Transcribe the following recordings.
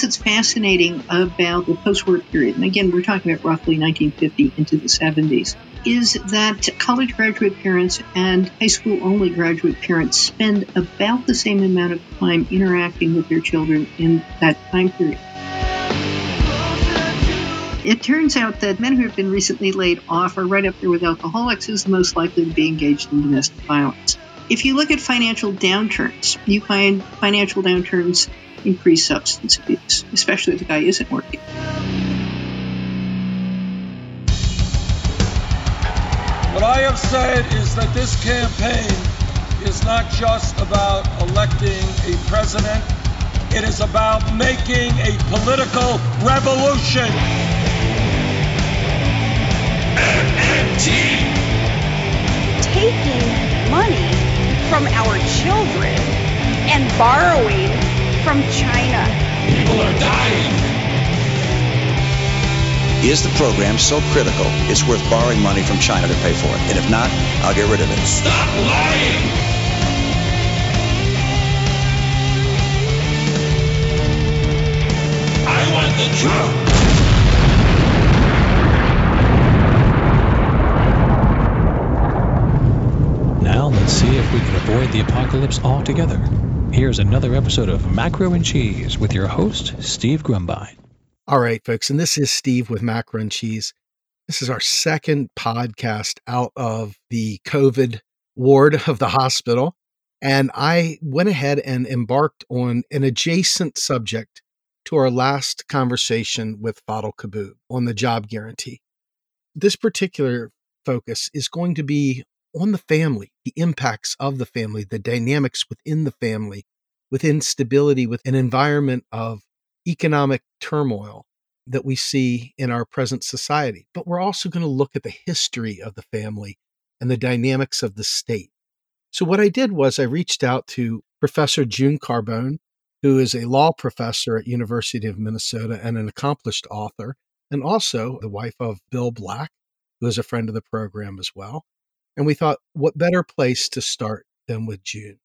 things that's fascinating about the post war period, and again, we're talking about roughly 1950 into the 70s, is that college graduate parents and high school only graduate parents spend about the same amount of time interacting with their children in that time period. It turns out that men who have been recently laid off are right up there with alcoholics as the most likely to be engaged in domestic violence. If you look at financial downturns, you find financial downturns increase substance abuse, especially if the guy isn't working. What I have said is that this campaign is not just about electing a president, it is about making a political revolution. MMT. Taking money from our children and borrowing from China. People are dying. Is the program so critical it's worth borrowing money from China to pay for it? And if not, I'll get rid of it. Stop lying! I want the truth. Now let's see if we can avoid the apocalypse altogether. Here's another episode of Macro and Cheese with your host, Steve Grumbine. All right, folks, and this is Steve with Macro and Cheese. This is our second podcast out of the COVID ward of the hospital. And I went ahead and embarked on an adjacent subject to our last conversation with Fadhel Kaboub on the job guarantee. This particular focus is going to be on the family, the impacts of the family, the dynamics within the family, with instability, with an environment of economic turmoil that we see in our present society. But we're also going to look at the history of the family and the dynamics of the state. So, what I did was I reached out to Professor June Carbone, who is a law professor at University of Minnesota and an accomplished author, and also the wife of Bill Black, who is a friend of the program as well. And we thought, what better place to start than with June?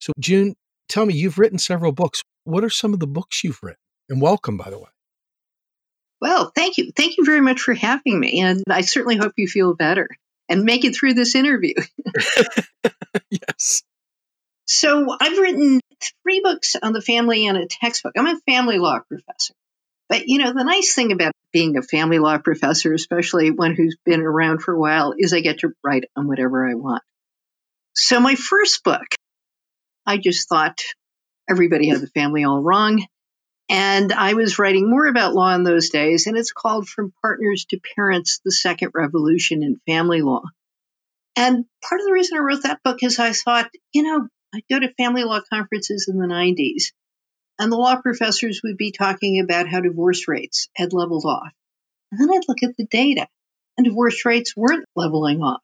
So, June, tell me, you've written several books. What are some of the books you've written? And welcome, by the way. Well, thank you. Thank you very much for having me. And I certainly hope you feel better and make it through this interview. yes. So, I've written three books on the family and a textbook. I'm a family law professor. But, you know, the nice thing about being a family law professor, especially one who's been around for a while, is I get to write on whatever I want. So, my first book, I just thought everybody had the family all wrong. And I was writing more about law in those days, and it's called From Partners to Parents The Second Revolution in Family Law. And part of the reason I wrote that book is I thought, you know, I'd go to family law conferences in the 90s, and the law professors would be talking about how divorce rates had leveled off. And then I'd look at the data, and divorce rates weren't leveling off.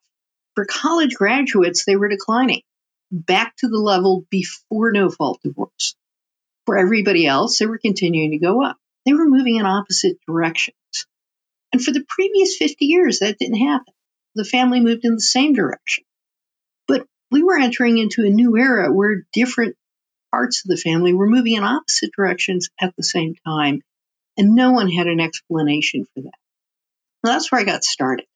For college graduates, they were declining back to the level before no fault divorce. For everybody else, they were continuing to go up. They were moving in opposite directions. And for the previous 50 years, that didn't happen. The family moved in the same direction. But we were entering into a new era where different parts of the family were moving in opposite directions at the same time, and no one had an explanation for that. That's where I got started.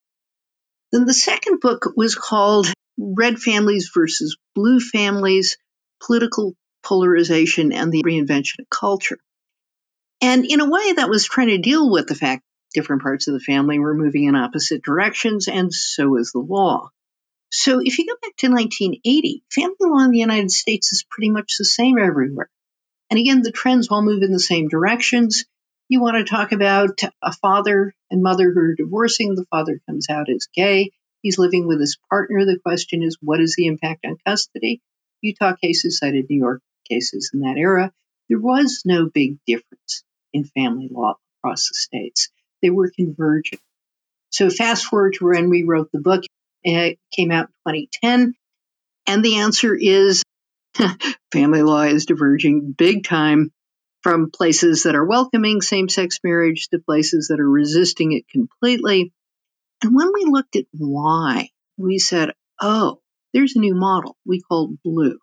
Then the second book was called Red Families versus Blue Families Political polarization and the reinvention of culture. And in a way, that was trying to deal with the fact different parts of the family were moving in opposite directions, and so is the law. So if you go back to 1980, family law in the United States is pretty much the same everywhere. And again, the trends all move in the same directions. You want to talk about a father and mother who are divorcing. The father comes out as gay. He's living with his partner. The question is, what is the impact on custody? Utah cases cited New York cases in that era, there was no big difference in family law across the states. They were converging. So fast forward to when we wrote the book, it came out in 2010, and the answer is family law is diverging big time from places that are welcoming same sex marriage to places that are resisting it completely. And when we looked at why, we said, oh, there's a new model we call blue.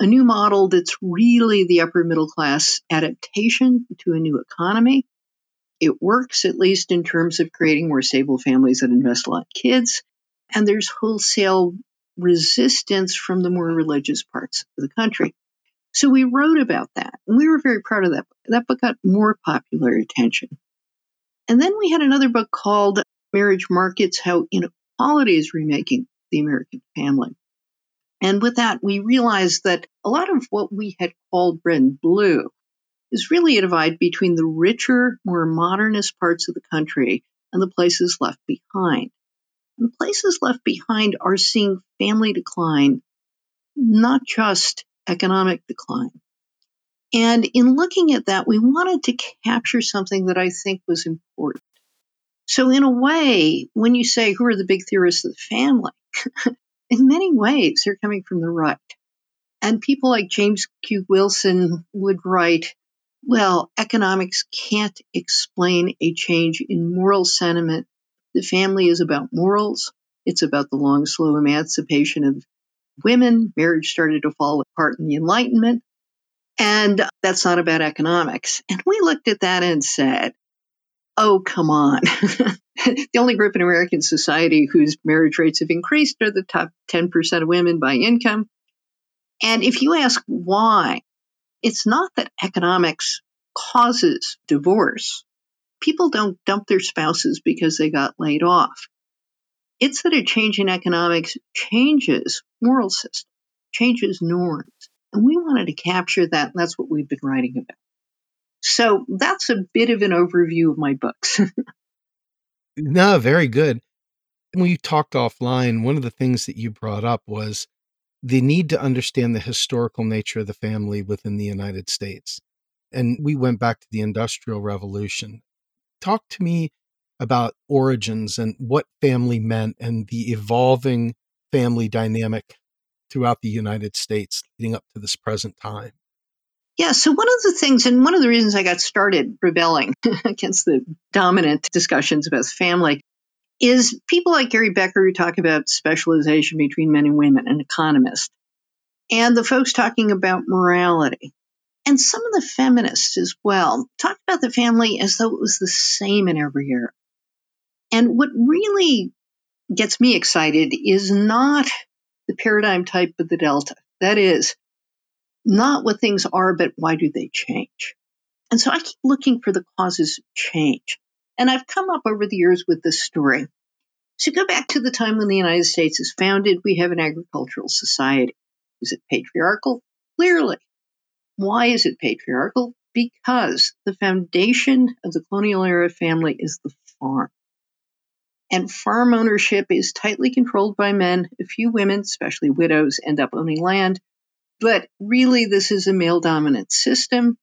a new model that's really the upper middle class adaptation to a new economy. It works, at least in terms of creating more stable families that invest a lot in kids. And there's wholesale resistance from the more religious parts of the country. So we wrote about that, and we were very proud of that. That book got more popular attention. And then we had another book called Marriage Markets How Inequality is Remaking the American Family. And with that, we realized that a lot of what we had called red and blue is really a divide between the richer, more modernist parts of the country and the places left behind. And places left behind are seeing family decline, not just economic decline. And in looking at that, we wanted to capture something that I think was important. So, in a way, when you say, who are the big theorists of the family? in many ways, they're coming from the right. And people like James Q. Wilson would write, well, economics can't explain a change in moral sentiment. The family is about morals. It's about the long, slow emancipation of women. Marriage started to fall apart in the Enlightenment. And that's not about economics. And we looked at that and said, oh, come on. the only group in American society whose marriage rates have increased are the top 10% of women by income. And if you ask why, it's not that economics causes divorce. People don't dump their spouses because they got laid off. It's that a change in economics changes moral systems, changes norms. And we wanted to capture that, and that's what we've been writing about. So that's a bit of an overview of my books. no, very good. When you talked offline, one of the things that you brought up was the need to understand the historical nature of the family within the United States. And we went back to the Industrial Revolution. Talk to me about origins and what family meant and the evolving family dynamic throughout the United States leading up to this present time. Yeah, so one of the things, and one of the reasons I got started rebelling against the dominant discussions about family is people like Gary Becker who talk about specialization between men and women, an economist, and the folks talking about morality. And some of the feminists as well talk about the family as though it was the same in every era. And what really gets me excited is not the paradigm type of the delta. That is, not what things are, but why do they change? And so I keep looking for the causes of change. And I've come up over the years with this story. So go back to the time when the United States is founded, we have an agricultural society. Is it patriarchal? Clearly. Why is it patriarchal? Because the foundation of the colonial era family is the farm. And farm ownership is tightly controlled by men. A few women, especially widows, end up owning land. But really, this is a male dominant system.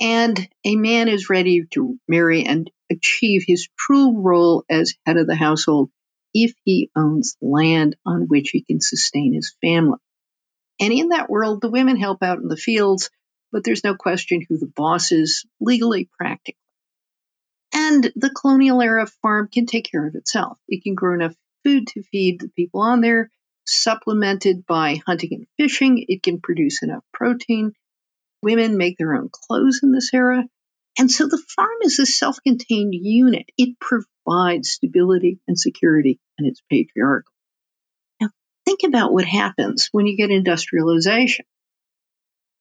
And a man is ready to marry and achieve his true role as head of the household if he owns land on which he can sustain his family. And in that world, the women help out in the fields, but there's no question who the boss is legally, practically. And the colonial era farm can take care of itself. It can grow enough food to feed the people on there, supplemented by hunting and fishing. It can produce enough protein. Women make their own clothes in this era. And so the farm is a self contained unit. It provides stability and security, and it's patriarchal. Now, think about what happens when you get industrialization.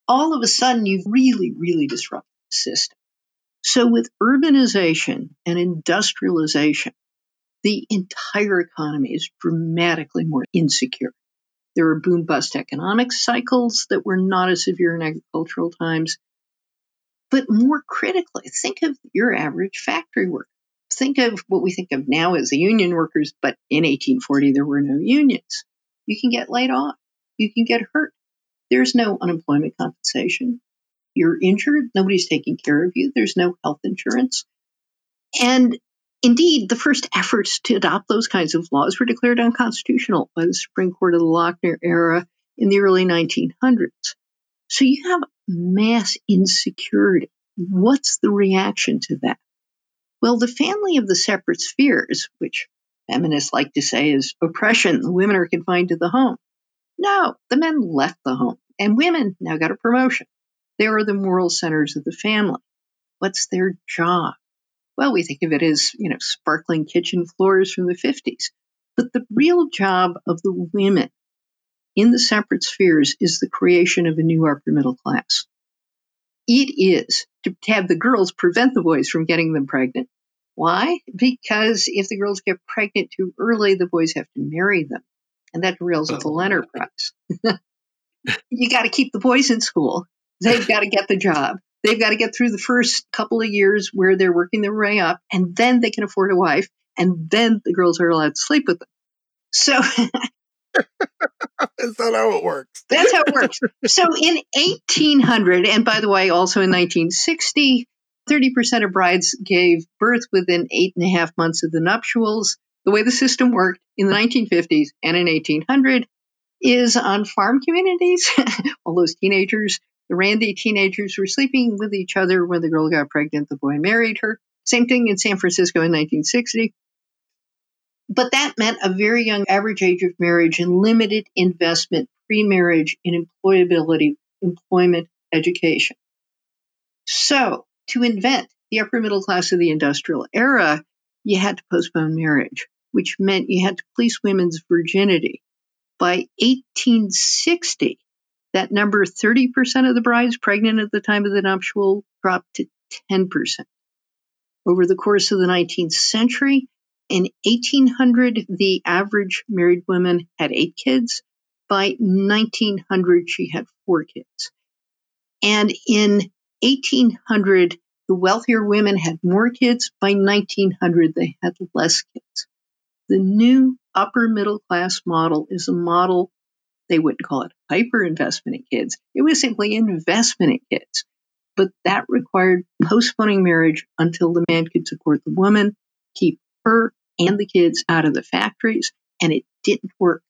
All of a sudden, you've really, really disrupted the system. So, with urbanization and industrialization, the entire economy is dramatically more insecure. There are boom bust economic cycles that were not as severe in agricultural times. But more critically, think of your average factory worker. Think of what we think of now as the union workers, but in 1840 there were no unions. You can get laid off. You can get hurt. There's no unemployment compensation. You're injured. Nobody's taking care of you. There's no health insurance. And Indeed, the first efforts to adopt those kinds of laws were declared unconstitutional by the Supreme Court of the Lochner era in the early 1900s. So you have mass insecurity. What's the reaction to that? Well, the family of the separate spheres, which feminists like to say is oppression, the women are confined to the home. No, the men left the home. And women now got a promotion. They are the moral centers of the family. What's their job? Well, we think of it as, you know, sparkling kitchen floors from the 50s. But the real job of the women in the separate spheres is the creation of a new upper middle class. It is to have the girls prevent the boys from getting them pregnant. Why? Because if the girls get pregnant too early, the boys have to marry them. And that derails the oh, whole enterprise. you got to keep the boys in school. They've got to get the job. They've got to get through the first couple of years where they're working their way up, and then they can afford a wife, and then the girls are allowed to sleep with them. So Is that how it works? That's how it works. so in 1800, and by the way, also in 1960, 30% of brides gave birth within eight and a half months of the nuptials. The way the system worked in the 1950s and in 1800 is on farm communities, all those teenagers, the randy teenagers were sleeping with each other. When the girl got pregnant, the boy married her. Same thing in San Francisco in 1960. But that meant a very young average age of marriage and limited investment pre marriage in employability, employment, education. So, to invent the upper middle class of the industrial era, you had to postpone marriage, which meant you had to police women's virginity. By 1860, that number 30% of the brides pregnant at the time of the nuptial dropped to 10%. Over the course of the 19th century, in 1800, the average married woman had eight kids. By 1900, she had four kids. And in 1800, the wealthier women had more kids. By 1900, they had less kids. The new upper middle class model is a model, they wouldn't call it hyper investment in kids. It was simply investment in kids. But that required postponing marriage until the man could support the woman, keep her and the kids out of the factories, and it didn't work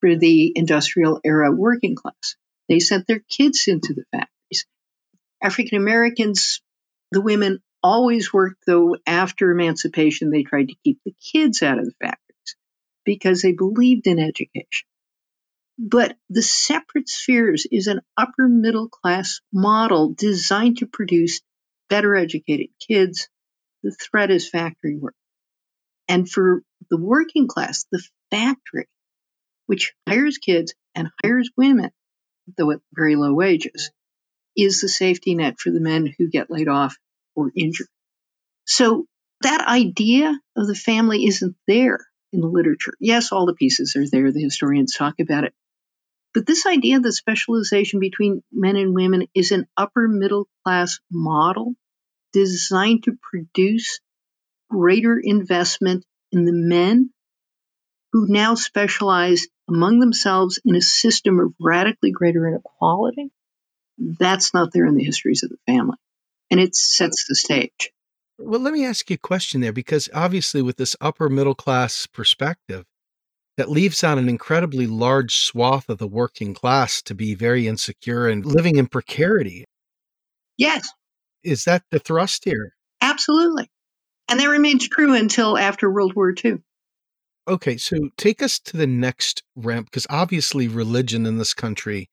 for the industrial era working class. They sent their kids into the factories. African Americans, the women always worked, though after emancipation, they tried to keep the kids out of the factories because they believed in education. But the separate spheres is an upper middle class model designed to produce better educated kids. The threat is factory work. And for the working class, the factory, which hires kids and hires women, though at very low wages, is the safety net for the men who get laid off or injured. So that idea of the family isn't there in the literature. Yes, all the pieces are there. The historians talk about it. But this idea the specialization between men and women is an upper middle class model designed to produce greater investment in the men who now specialize among themselves in a system of radically greater inequality. That's not there in the histories of the family. And it sets the stage. Well, let me ask you a question there because obviously, with this upper middle class perspective, that leaves out an incredibly large swath of the working class to be very insecure and living in precarity. Yes. Is that the thrust here? Absolutely. And that remains true until after World War II. Okay, so take us to the next ramp because obviously religion in this country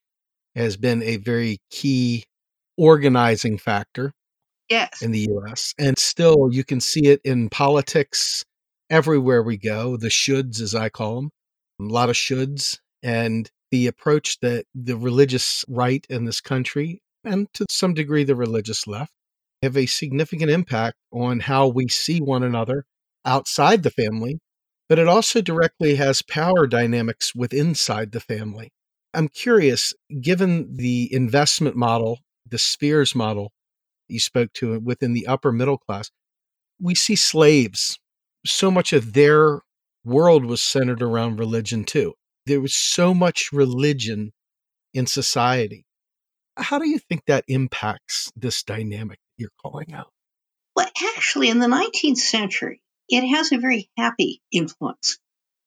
has been a very key organizing factor Yes. in the US. And still, you can see it in politics everywhere we go, the shoulds, as I call them, a lot of shoulds. And the approach that the religious right in this country, and to some degree the religious left, have a significant impact on how we see one another outside the family, but it also directly has power dynamics with inside the family. I'm curious, given the investment model, the spheres model you spoke to within the upper middle class, we see slaves. So much of their world was centered around religion, too. There was so much religion in society. How do you think that impacts this dynamic you're calling out? Well, actually, in the 19th century, it has a very happy influence.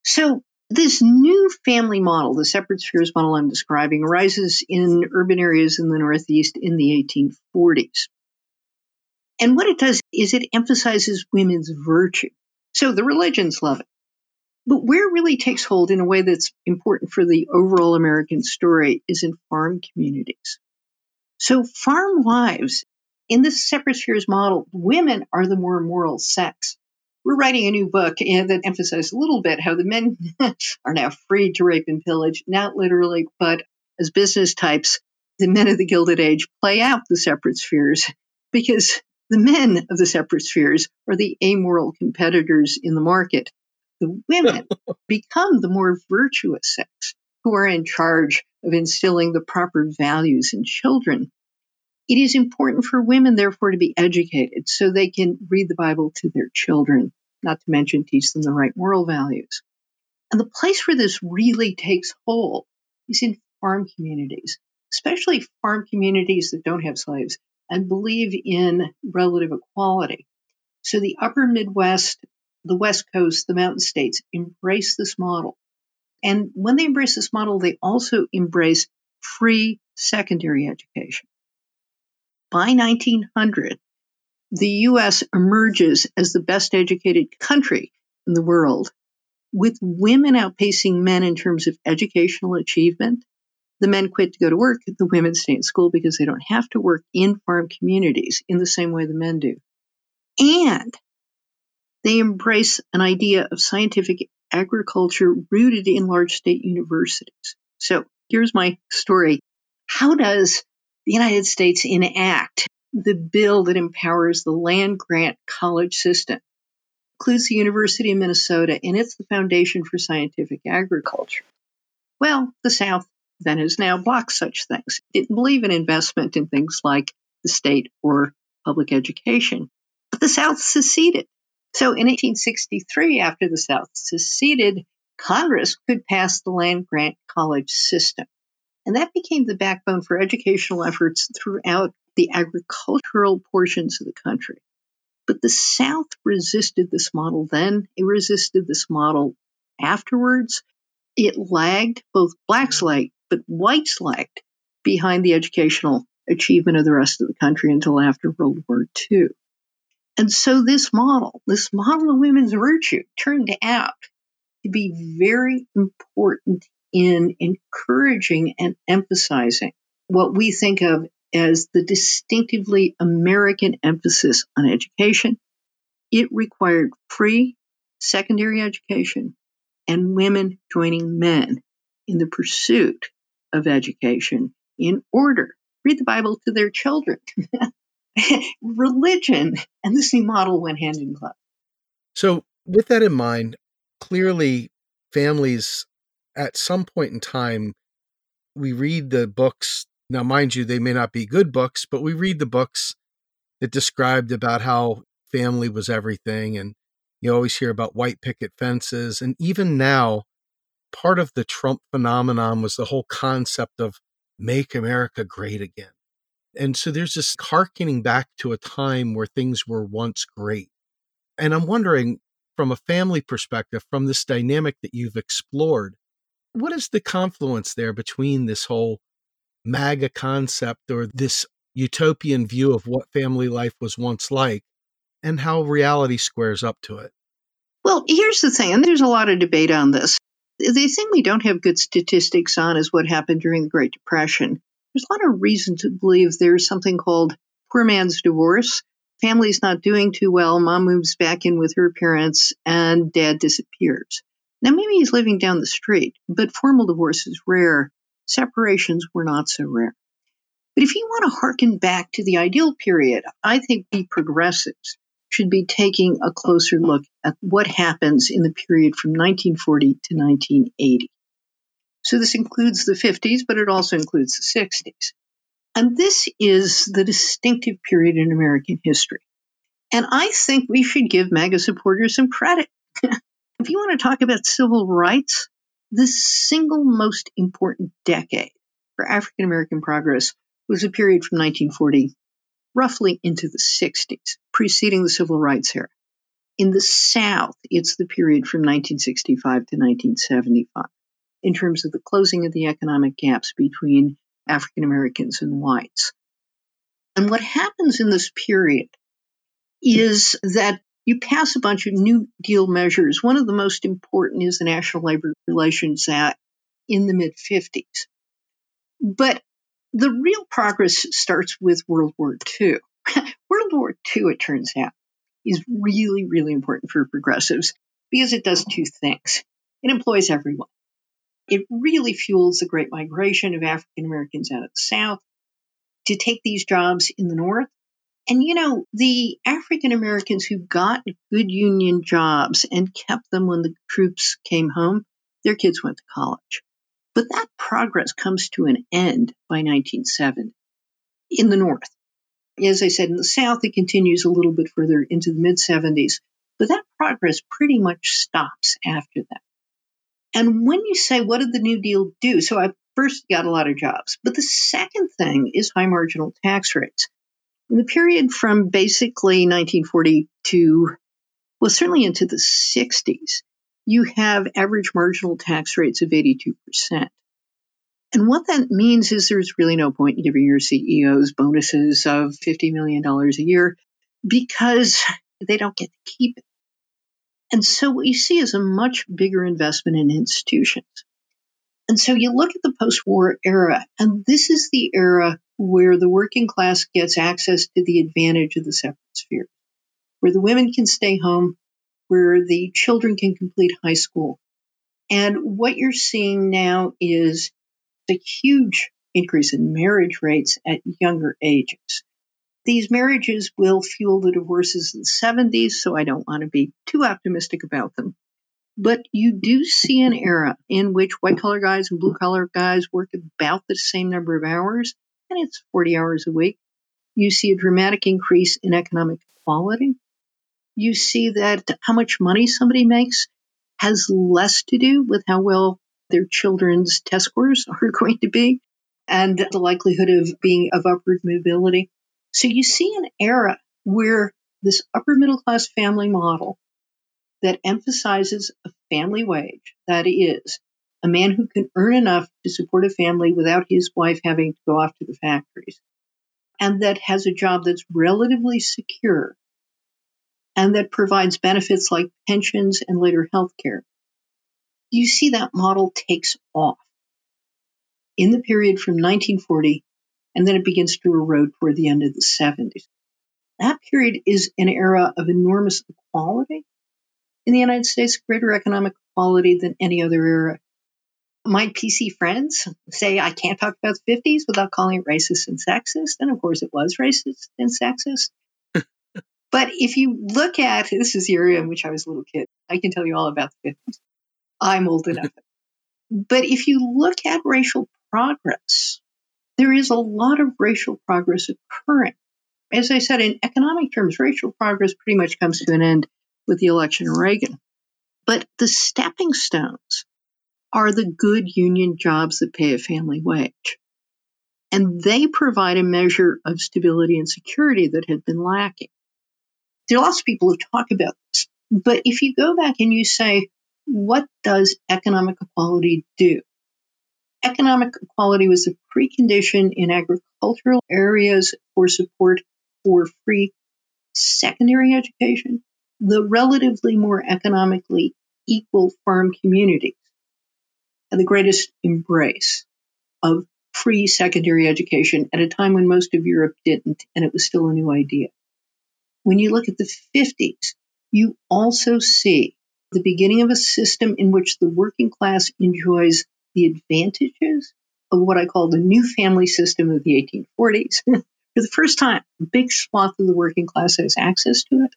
So, this new family model, the separate spheres model I'm describing, arises in urban areas in the Northeast in the 1840s. And what it does is it emphasizes women's virtue. So the religions love it. But where it really takes hold in a way that's important for the overall American story is in farm communities. So, farm wives in this separate spheres model, women are the more moral sex. We're writing a new book that emphasizes a little bit how the men are now free to rape and pillage, not literally, but as business types, the men of the Gilded Age play out the separate spheres because the men of the separate spheres are the amoral competitors in the market. The women become the more virtuous sex who are in charge of instilling the proper values in children. It is important for women, therefore, to be educated so they can read the Bible to their children, not to mention teach them the right moral values. And the place where this really takes hold is in farm communities, especially farm communities that don't have slaves and believe in relative equality. So the upper Midwest, the West Coast, the mountain states embrace this model. And when they embrace this model, they also embrace free secondary education. By 1900, the US emerges as the best educated country in the world, with women outpacing men in terms of educational achievement. The men quit to go to work, the women stay in school because they don't have to work in farm communities in the same way the men do. And they embrace an idea of scientific agriculture rooted in large state universities. So here's my story. How does the United States enact the bill that empowers the land grant college system. It includes the University of Minnesota, and it's the foundation for scientific agriculture. Well, the South then has now blocked such things. It didn't believe in investment in things like the state or public education. But the South seceded. So in 1863, after the South seceded, Congress could pass the land grant college system. And that became the backbone for educational efforts throughout the agricultural portions of the country. But the South resisted this model then, it resisted this model afterwards. It lagged, both blacks lagged, but whites lagged behind the educational achievement of the rest of the country until after World War II. And so this model, this model of women's virtue, turned out to be very important in encouraging and emphasizing what we think of as the distinctively American emphasis on education. It required free secondary education and women joining men in the pursuit of education in order read the Bible to their children. Religion and this new model went hand in glove. So, with that in mind, clearly families at some point in time, we read the books. Now, mind you, they may not be good books, but we read the books that described about how family was everything. And you always hear about white picket fences. And even now, part of the Trump phenomenon was the whole concept of make America great again. And so there's this harkening back to a time where things were once great. And I'm wondering, from a family perspective, from this dynamic that you've explored, what is the confluence there between this whole MAGA concept or this utopian view of what family life was once like and how reality squares up to it? Well, here's the thing, and there's a lot of debate on this. The thing we don't have good statistics on is what happened during the Great Depression. There's a lot of reason to believe there's something called poor man's divorce. Family's not doing too well, mom moves back in with her parents, and dad disappears. Now, maybe he's living down the street, but formal divorce is rare. Separations were not so rare. But if you want to harken back to the ideal period, I think we progressives should be taking a closer look at what happens in the period from 1940 to 1980. So this includes the 50s, but it also includes the 60s. And this is the distinctive period in American history. And I think we should give MAGA supporters some credit. If you want to talk about civil rights, the single most important decade for African American progress was a period from 1940 roughly into the 60s, preceding the civil rights era. In the South, it's the period from 1965 to 1975 in terms of the closing of the economic gaps between African Americans and whites. And what happens in this period is that you pass a bunch of New Deal measures. One of the most important is the National Labor Relations Act in the mid 50s. But the real progress starts with World War II. World War II, it turns out, is really, really important for progressives because it does two things. It employs everyone. It really fuels the great migration of African Americans out of the South to take these jobs in the North. And you know, the African Americans who got good union jobs and kept them when the troops came home, their kids went to college. But that progress comes to an end by 1970 in the North. As I said, in the South, it continues a little bit further into the mid 70s, but that progress pretty much stops after that. And when you say, what did the New Deal do? So I first got a lot of jobs, but the second thing is high marginal tax rates. In the period from basically 1940 to, well, certainly into the 60s, you have average marginal tax rates of 82%. And what that means is there's really no point in giving your CEOs bonuses of $50 million a year because they don't get to keep it. And so what you see is a much bigger investment in institutions. And so you look at the post war era, and this is the era where the working class gets access to the advantage of the separate sphere, where the women can stay home, where the children can complete high school. And what you're seeing now is a huge increase in marriage rates at younger ages. These marriages will fuel the divorces in the 70s, so I don't want to be too optimistic about them. But you do see an era in which white collar guys and blue collar guys work about the same number of hours, and it's 40 hours a week. You see a dramatic increase in economic equality. You see that how much money somebody makes has less to do with how well their children's test scores are going to be and the likelihood of being of upward mobility. So you see an era where this upper middle class family model that emphasizes a family wage, that is, a man who can earn enough to support a family without his wife having to go off to the factories, and that has a job that's relatively secure and that provides benefits like pensions and later health care. You see that model takes off in the period from 1940 and then it begins to erode toward the end of the 70s. That period is an era of enormous equality in the United States, greater economic equality than any other era. My PC friends say I can't talk about the 50s without calling it racist and sexist. And of course, it was racist and sexist. But if you look at this is the area in which I was a little kid, I can tell you all about the 50s. I'm old enough. but if you look at racial progress, there is a lot of racial progress occurring. As I said, in economic terms, racial progress pretty much comes to an end with the election of Reagan. But the stepping stones are the good union jobs that pay a family wage. And they provide a measure of stability and security that had been lacking. There are lots of people who talk about this, but if you go back and you say, what does economic equality do? economic equality was a precondition in agricultural areas for support for free secondary education, the relatively more economically equal farm communities, and the greatest embrace of free secondary education at a time when most of Europe didn't, and it was still a new idea. When you look at the 50s, you also see the beginning of a system in which the working class enjoys the advantages of what I call the new family system of the 1840s. For the first time, a big swath of the working class has access to it,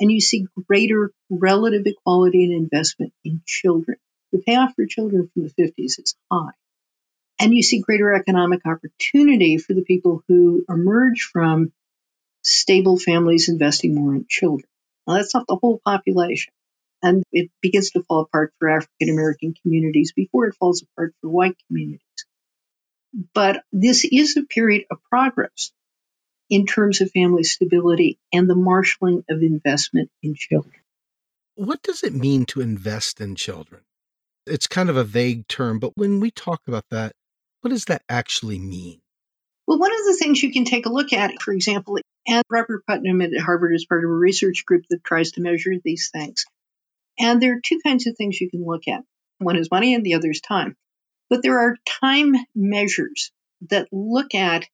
and you see greater relative equality and investment in children. The payoff for children from the 50s is high. And you see greater economic opportunity for the people who emerge from stable families investing more in children. Now, that's not the whole population and it begins to fall apart for African American communities before it falls apart for white communities. But this is a period of progress in terms of family stability and the marshaling of investment in children. What does it mean to invest in children? It's kind of a vague term, but when we talk about that, what does that actually mean? Well, one of the things you can take a look at, for example, And Robert Putnam at Harvard is part of a research group that tries to measure these things. And there are two kinds of things you can look at one is money, and the other is time. But there are time measures that look at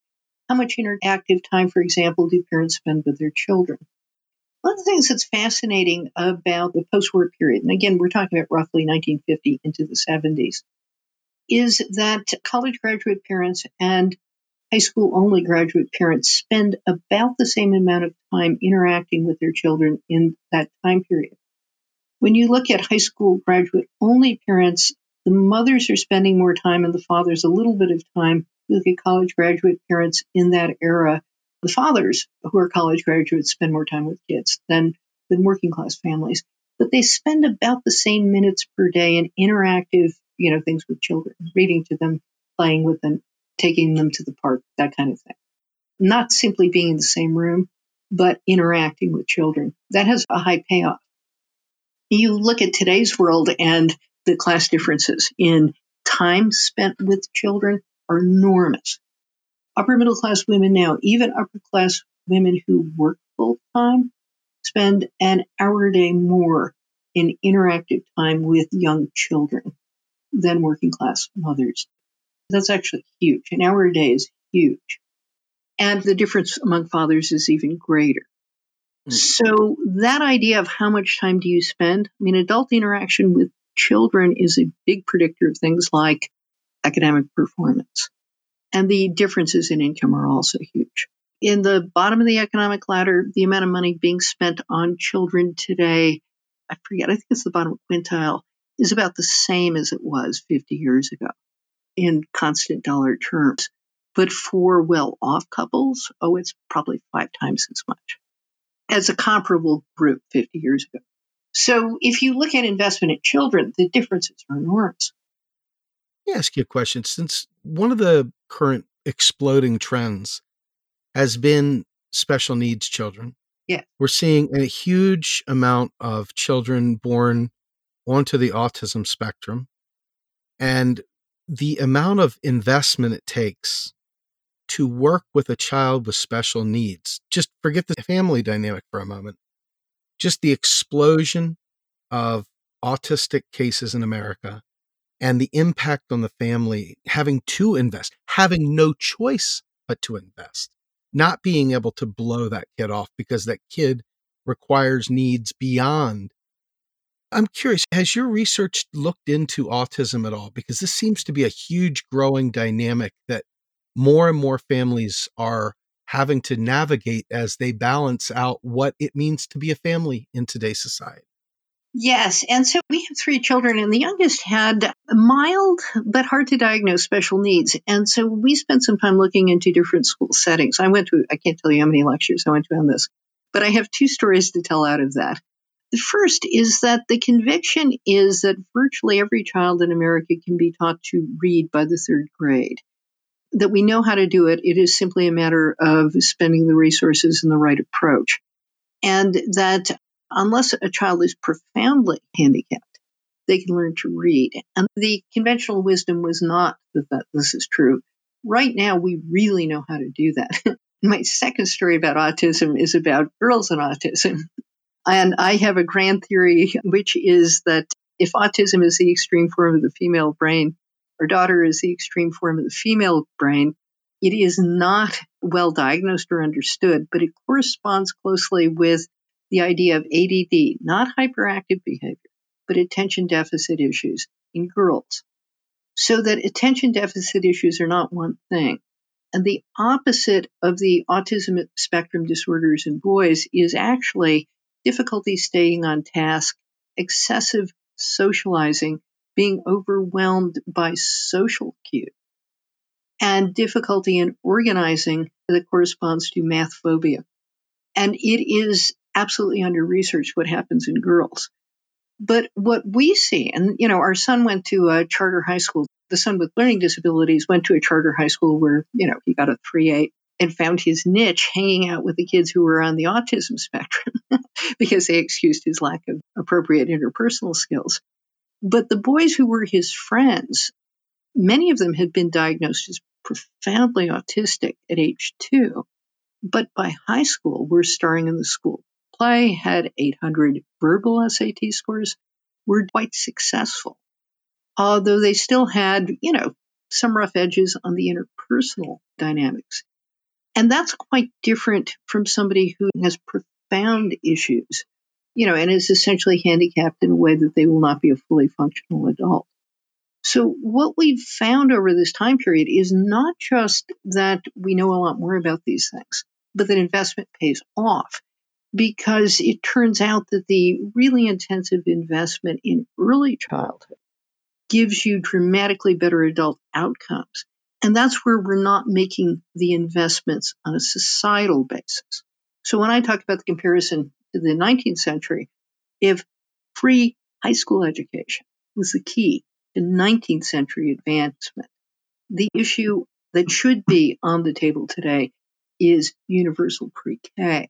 how much interactive time, for example, do parents spend with their children. One of the things that's fascinating about the post war period, and again, we're talking about roughly 1950 into the 70s, is that college graduate parents and high school only graduate parents spend about the same amount of time interacting with their children in that time period. When you look at high school graduate only parents, the mothers are spending more time and the fathers a little bit of time. You look at college graduate parents in that era, the fathers who are college graduates spend more time with kids than, than working class families. But they spend about the same minutes per day in interactive, you know, things with children, reading to them, playing with them, taking them to the park, that kind of thing. Not simply being in the same room, but interacting with children. That has a high payoff you look at today's world and the class differences in time spent with children are enormous. Upper middle class women now, even upper class women who work full time, spend an hour a day more in interactive time with young children than working class mothers. That's actually huge. An hour a day is huge. And the difference among fathers is even greater. Hmm. So that idea of how much time do you spend? I mean, adult interaction with children is a big predictor of things like academic performance. And the differences in income are also huge. In the bottom of the economic ladder, the amount of money being spent on children today, I forget, I think it's the bottom quintile, is about the same as it was 50 years ago in constant dollar terms. But for well off couples, oh, it's probably five times as much as a comparable group 50 years ago. So if you look at investment in children, the differences are enormous. Let me ask you a question. Since one of the current exploding trends has been special needs children, yeah. we're seeing a huge amount of children born onto the autism spectrum. And the amount of investment it takes to work with a child with special needs. Just forget the family dynamic for a moment. Just the explosion of autistic cases in America and the impact on the family having to invest, having no choice but to invest, not being able to blow that kid off because that kid requires needs beyond. I'm curious, has your research looked into autism at all? Because this seems to be a huge growing dynamic that more and more families are having to navigate as they balance out what it means to be a family in today's society. Yes. And so we have three children, and the youngest had mild but hard to diagnose special needs. And so we spent some time looking into different school settings. I went to, I can't tell you how many lectures I went to on this, but I have two stories to tell out of that. The first is that the conviction is that virtually every child in America can be taught to read by the third grade that we know how to do it. It is simply a matter of spending the resources and the right approach. And that unless a child is profoundly handicapped, they can learn to read. And the conventional wisdom was not that, that this is true. Right now, we really know how to do that. My second story about autism is about girls and autism. And I have a grand theory, which is that if autism is the extreme form of the female brain, our daughter is the extreme form of the female brain. It is not well diagnosed or understood, but it corresponds closely with the idea of ADD, not hyperactive behavior, but attention deficit issues in girls. So that attention deficit issues are not one thing. And the opposite of the autism spectrum disorders in boys is actually difficulty staying on task, excessive socializing, being overwhelmed by social cues, and difficulty in organizing that corresponds to math phobia. And it is absolutely under research what happens in girls. But what we see, and you know, our son went to a charter high school. The son with learning disabilities went to a charter high school where, you know, he got a 3.8 and found his niche hanging out with the kids who were on the autism spectrum because they excused his lack of appropriate interpersonal skills. But the boys who were his friends, many of them had been diagnosed as profoundly autistic at age two. But by high school, were starring in the school play, had 800 verbal SAT scores, were quite successful. Although they still had, you know, some rough edges on the interpersonal dynamics. And that's quite different from somebody who has profound issues, you know, and is essentially handicapped in a way that they will not be a fully functional adult. So, what we've found over this time period is not just that we know a lot more about these things, but that investment pays off because it turns out that the really intensive investment in early childhood gives you dramatically better adult outcomes. And that's where we're not making the investments on a societal basis. So when I talk about the comparison to the 19th century, if free high school education was the key to 19th century advancement, the issue that should be on the table today is universal pre K,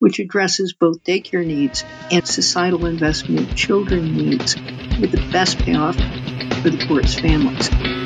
which addresses both daycare needs and societal investment in children needs with the best payoff for the poorest families.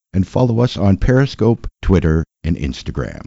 and follow us on Periscope, Twitter, and Instagram.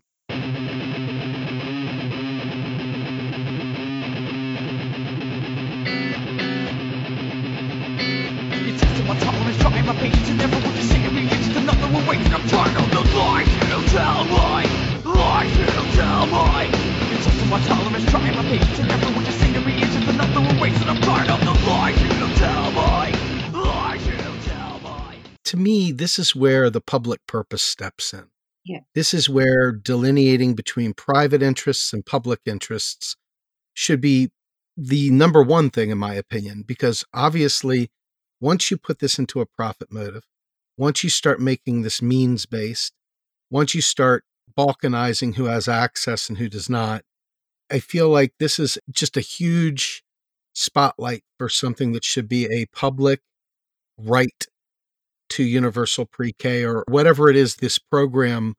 To me, this is where the public purpose steps in. Yeah. This is where delineating between private interests and public interests should be the number one thing, in my opinion, because obviously, once you put this into a profit motive, once you start making this means based, once you start balkanizing who has access and who does not, I feel like this is just a huge spotlight for something that should be a public right to universal pre-K or whatever it is this program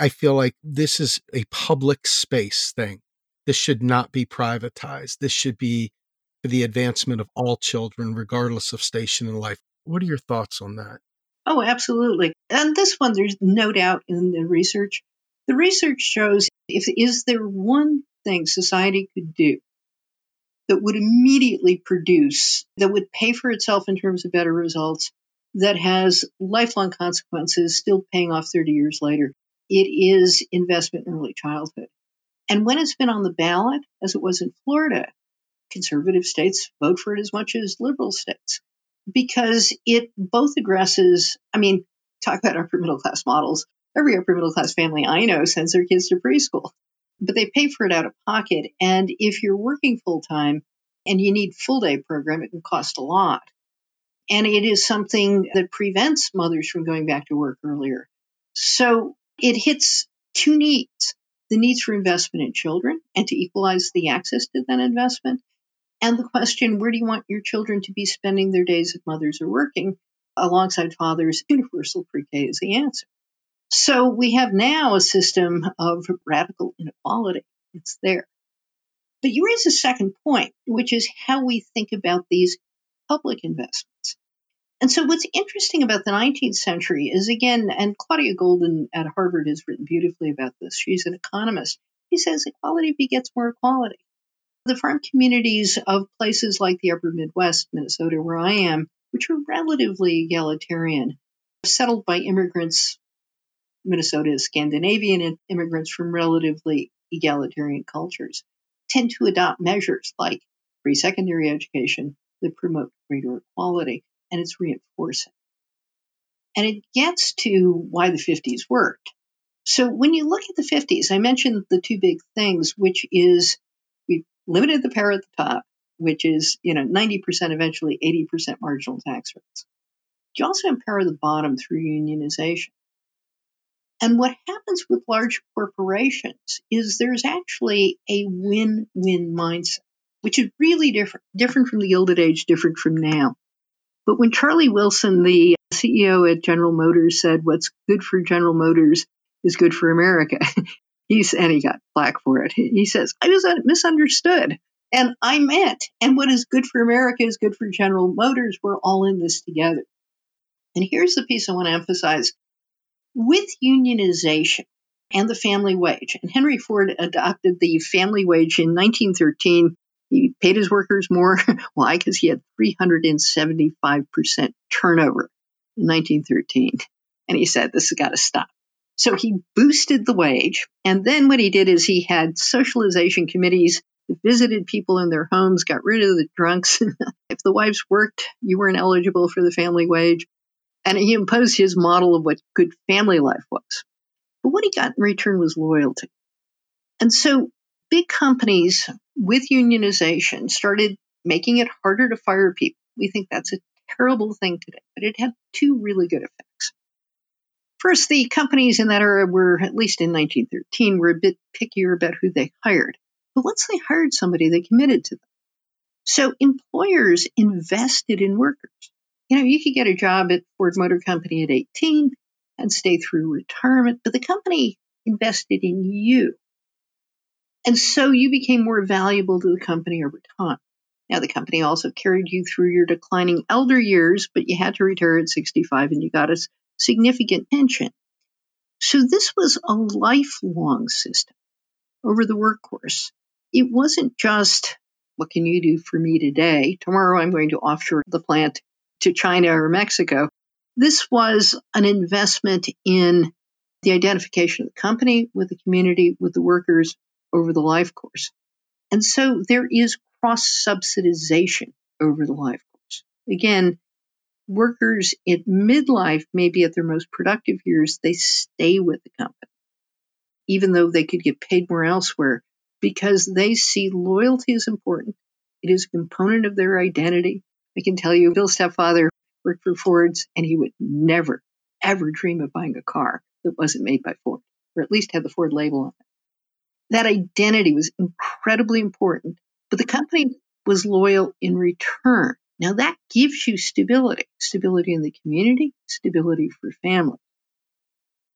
I feel like this is a public space thing. This should not be privatized. This should be for the advancement of all children regardless of station in life. What are your thoughts on that? Oh, absolutely. And this one, there's no doubt in the research. The research shows if is there one thing society could do that would immediately produce, that would pay for itself in terms of better results, that has lifelong consequences, still paying off 30 years later, it is investment in early childhood. And when it's been on the ballot, as it was in Florida, conservative states vote for it as much as liberal states because it both addresses, I mean, talk about upper middle class models. Every upper middle class family I know sends their kids to preschool, but they pay for it out of pocket. And if you're working full time and you need full day program, it can cost a lot. And it is something that prevents mothers from going back to work earlier. So it hits two needs the needs for investment in children and to equalize the access to that investment, and the question where do you want your children to be spending their days if mothers are working alongside fathers? Universal pre K is the answer. So we have now a system of radical inequality. It's there. But you raise a second point, which is how we think about these public investments. And so what's interesting about the 19th century is again, and Claudia Goldin at Harvard has written beautifully about this. She's an economist. She says equality begets more equality. The farm communities of places like the upper Midwest, Minnesota, where I am, which are relatively egalitarian, settled by immigrants. Minnesota is Scandinavian immigrants from relatively egalitarian cultures, tend to adopt measures like free secondary education that promote greater equality and it's reinforcing. And it gets to why the 50s worked. So when you look at the 50s, I mentioned the two big things, which is we limited the power at the top, which is, you know, 90%, eventually 80% marginal tax rates. You also empower the bottom through unionization. And what happens with large corporations is there's actually a win win mindset, which is really different, different from the Gilded Age, different from now. But when Charlie Wilson, the CEO at General Motors, said, What's good for General Motors is good for America, he's, and he got flack for it. He says, I was misunderstood. And I meant, and what is good for America is good for General Motors. We're all in this together. And here's the piece I want to emphasize with unionization and the family wage, and Henry Ford adopted the family wage in 1913. He paid his workers more. Why? Because he had 375% turnover in 1913. And he said, this has got to stop. So he boosted the wage. And then what he did is he had socialization committees that visited people in their homes, got rid of the drunks. if the wives worked, you weren't eligible for the family wage. And he imposed his model of what good family life was. But what he got in return was loyalty. And so big companies with unionization started making it harder to fire people. We think that's a terrible thing today, but it had two really good effects. First, the companies in that era were, at least in 1913, were a bit pickier about who they hired. But once they hired somebody, they committed to them. So employers invested in workers. You know, you could get a job at Ford Motor Company at 18 and stay through retirement, but the company invested in you. And so you became more valuable to the company over time. Now, the company also carried you through your declining elder years, but you had to retire at 65 and you got a significant pension. So this was a lifelong system over the workforce it wasn't just, what can you do for me today? Tomorrow I'm going to offshore the plant to China or Mexico. This was an investment in the identification of the company with the community, with the workers over the life course. And so there is cross subsidization over the life course. Again, workers at midlife, maybe at their most productive years, they stay with the company, even though they could get paid more elsewhere because they see loyalty as important. It is a component of their identity. I can tell you, Bill's stepfather worked for Ford's, and he would never, ever dream of buying a car that wasn't made by Ford, or at least had the Ford label on it. That identity was incredibly important, but the company was loyal in return. Now that gives you stability, stability in the community, stability for family.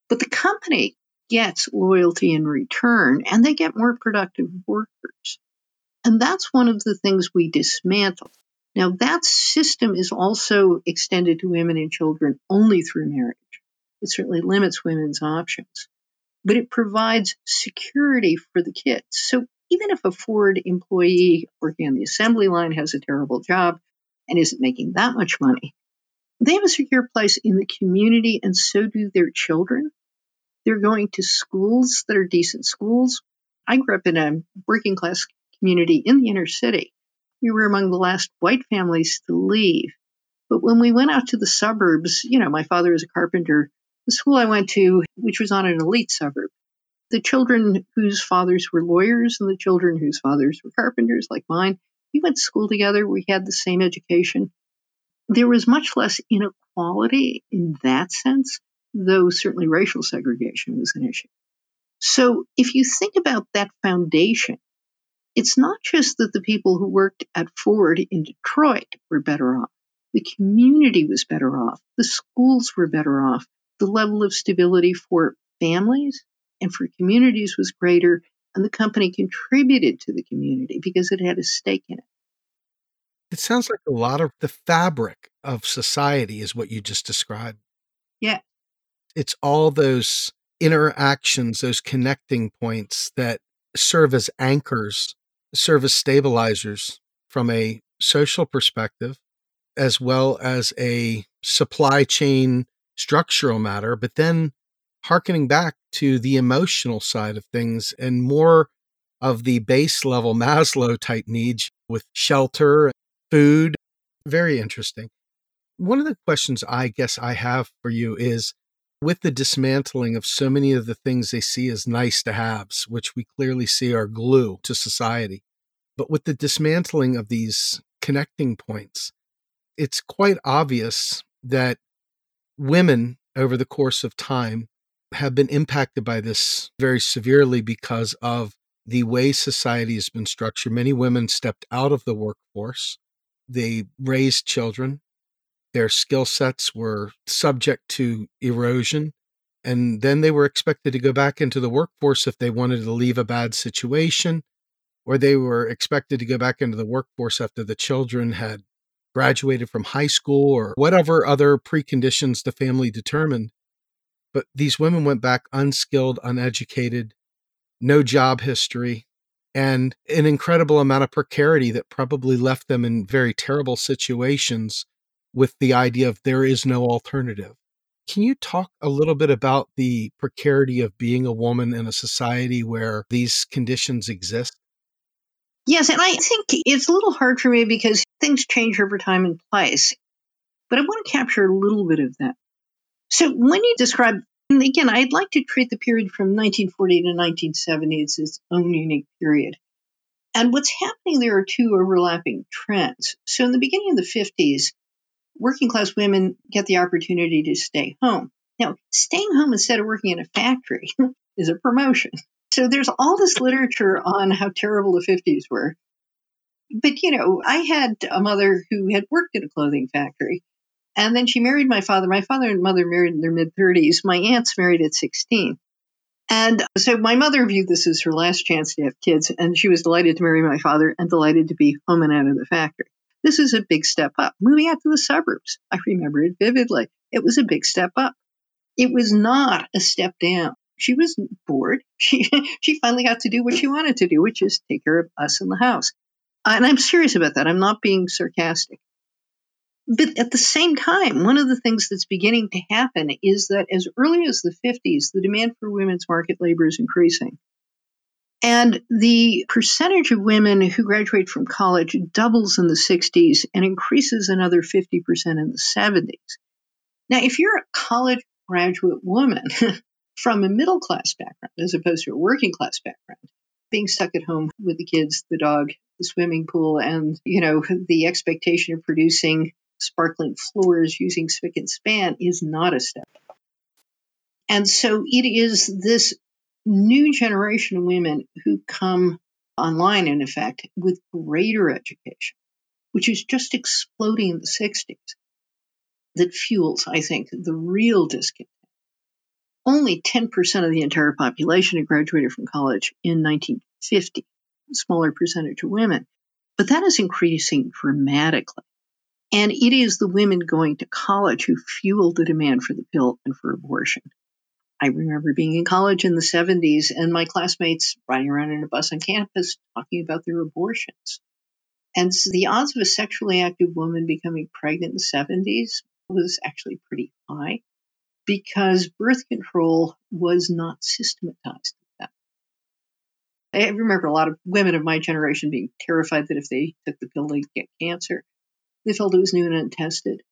But the company gets loyalty in return and they get more productive workers. And that's one of the things we dismantle. Now, that system is also extended to women and children only through marriage. It certainly limits women's options, but it provides security for the kids. So even if a Ford employee working on the assembly line has a terrible job and isn't making that much money, they have a secure place in the community, and so do their children. They're going to schools that are decent schools. I grew up in a working class community in the inner city. We were among the last white families to leave. But when we went out to the suburbs, you know, my father was a carpenter. The school I went to, which was on an elite suburb, the children whose fathers were lawyers and the children whose fathers were carpenters, like mine, we went to school together. We had the same education. There was much less inequality in that sense though certainly racial segregation was an issue. So if you think about that foundation, it's not just that the people who worked at Ford in Detroit were better off. The community was better off. The schools were better off. The level of stability for families and for communities was greater, and the company contributed to the community because it had a stake in it. It sounds like a lot of the fabric of society is what you just described. Yeah it's all those interactions, those connecting points that serve as anchors, serve as stabilizers from a social perspective, as well as a supply chain structural matter, but then harkening back to the emotional side of things and more of the base level Maslow type needs with shelter, food. Very interesting. One of the questions I guess I have for you is with the dismantling of so many of the things they see as nice to haves, which we clearly see are glue to society, but with the dismantling of these connecting points, it's quite obvious that women over the course of time have been impacted by this very severely because of the way society has been structured. Many women stepped out of the workforce. They raised children. Their skill sets were subject to erosion. And then they were expected to go back into the workforce if they wanted to leave a bad situation, or they were expected to go back into the workforce after the children had graduated from high school or whatever other preconditions the family determined. But these women went back unskilled, uneducated, no job history, and an incredible amount of precarity that probably left them in very terrible situations with the idea of there is no alternative. Can you talk a little bit about the precarity of being a woman in a society where these conditions exist? Yes, and I think it's a little hard for me because things change over time and place. But I want to capture a little bit of that. So when you describe, and again, I'd like to treat the period from 1940 to 1970 as its own unique period. And what's happening there are two overlapping trends. So in the beginning of the 50s, working class women get the opportunity to stay home. Now, staying home instead of working in a factory is a promotion. So there's all this literature on how terrible the 50s were. But, you know, I had a mother who had worked in a clothing factory. And then she married my father. My father and mother married in their mid 30s. My aunts married at 16. And so my mother viewed this as her last chance to have kids, and she was delighted to marry my father and delighted to be home and out of the factory. This is a big step up. Moving out to the suburbs, I remember it vividly. It was a big step up. It was not a step down. She was bored. She she finally got to do what she wanted to do, which is take care of us in the house. And I'm serious about that. I'm not being sarcastic. But at the same time, one of the things that's beginning to happen is that as early as the 50s, the demand for women's market labor is increasing. And the percentage of women who graduate from college doubles in the 60s and increases another 50% in the 70s. Now, if you're a college graduate woman from a middle class background as opposed to a working class background, being stuck at home with the kids, the dog, the swimming pool, and, you know, the expectation of producing sparkling floors using spick and span is not a step. And so it is this new generation of women who come online, in effect, with greater education, which is just exploding in the 60s, that fuels, I think, the real discontent. Only 10% of the entire population had graduated from college in 1950, smaller percentage of women. But that is increasing dramatically. And it is the women going to college who fuel the demand for the pill and for abortion. I remember being in college in the 70s and my classmates riding around in a bus on campus talking about their abortions. And so the odds of a sexually active woman becoming pregnant in the 70s was actually pretty high because birth control was not systematized. I remember a lot of women of my generation being terrified that if they took the pill, they'd get cancer. They felt it was new and untested.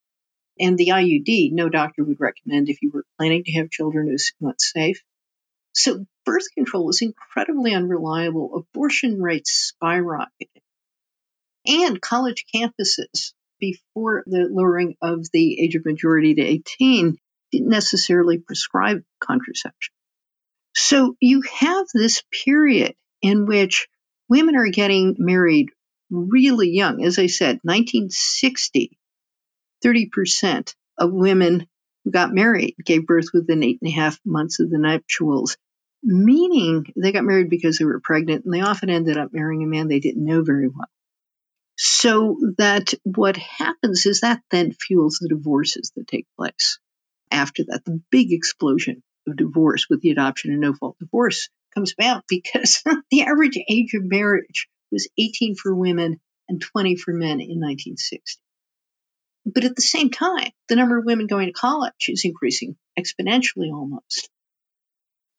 And the IUD, no doctor would recommend if you were planning to have children, was not safe. So birth control was incredibly unreliable. Abortion rates skyrocketed. And college campuses, before the lowering of the age of majority to 18, didn't necessarily prescribe contraception. So you have this period in which women are getting married really young. As I said, 1960, 30% of women who got married gave birth within eight and a half months of the nuptials, meaning they got married because they were pregnant and they often ended up marrying a man they didn't know very well. So that what happens is that then fuels the divorces that take place. After that, the big explosion of divorce with the adoption and no fault divorce comes about because the average age of marriage was 18 for women and 20 for men in 1960. But at the same time, the number of women going to college is increasing exponentially almost.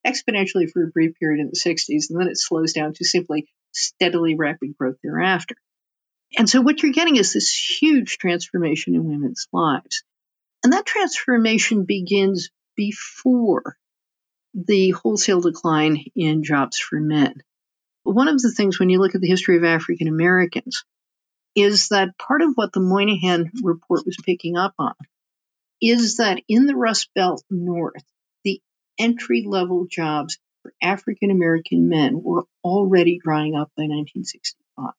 Exponentially for a brief period in the 60s, and then it slows down to simply steadily rapid growth thereafter. And so what you're getting is this huge transformation in women's lives. And that transformation begins before the wholesale decline in jobs for men. One of the things when you look at the history of African Americans is that part of what the Moynihan report was picking up on is that in the Rust Belt North, the entry level jobs for African American men were already drying up by 1965.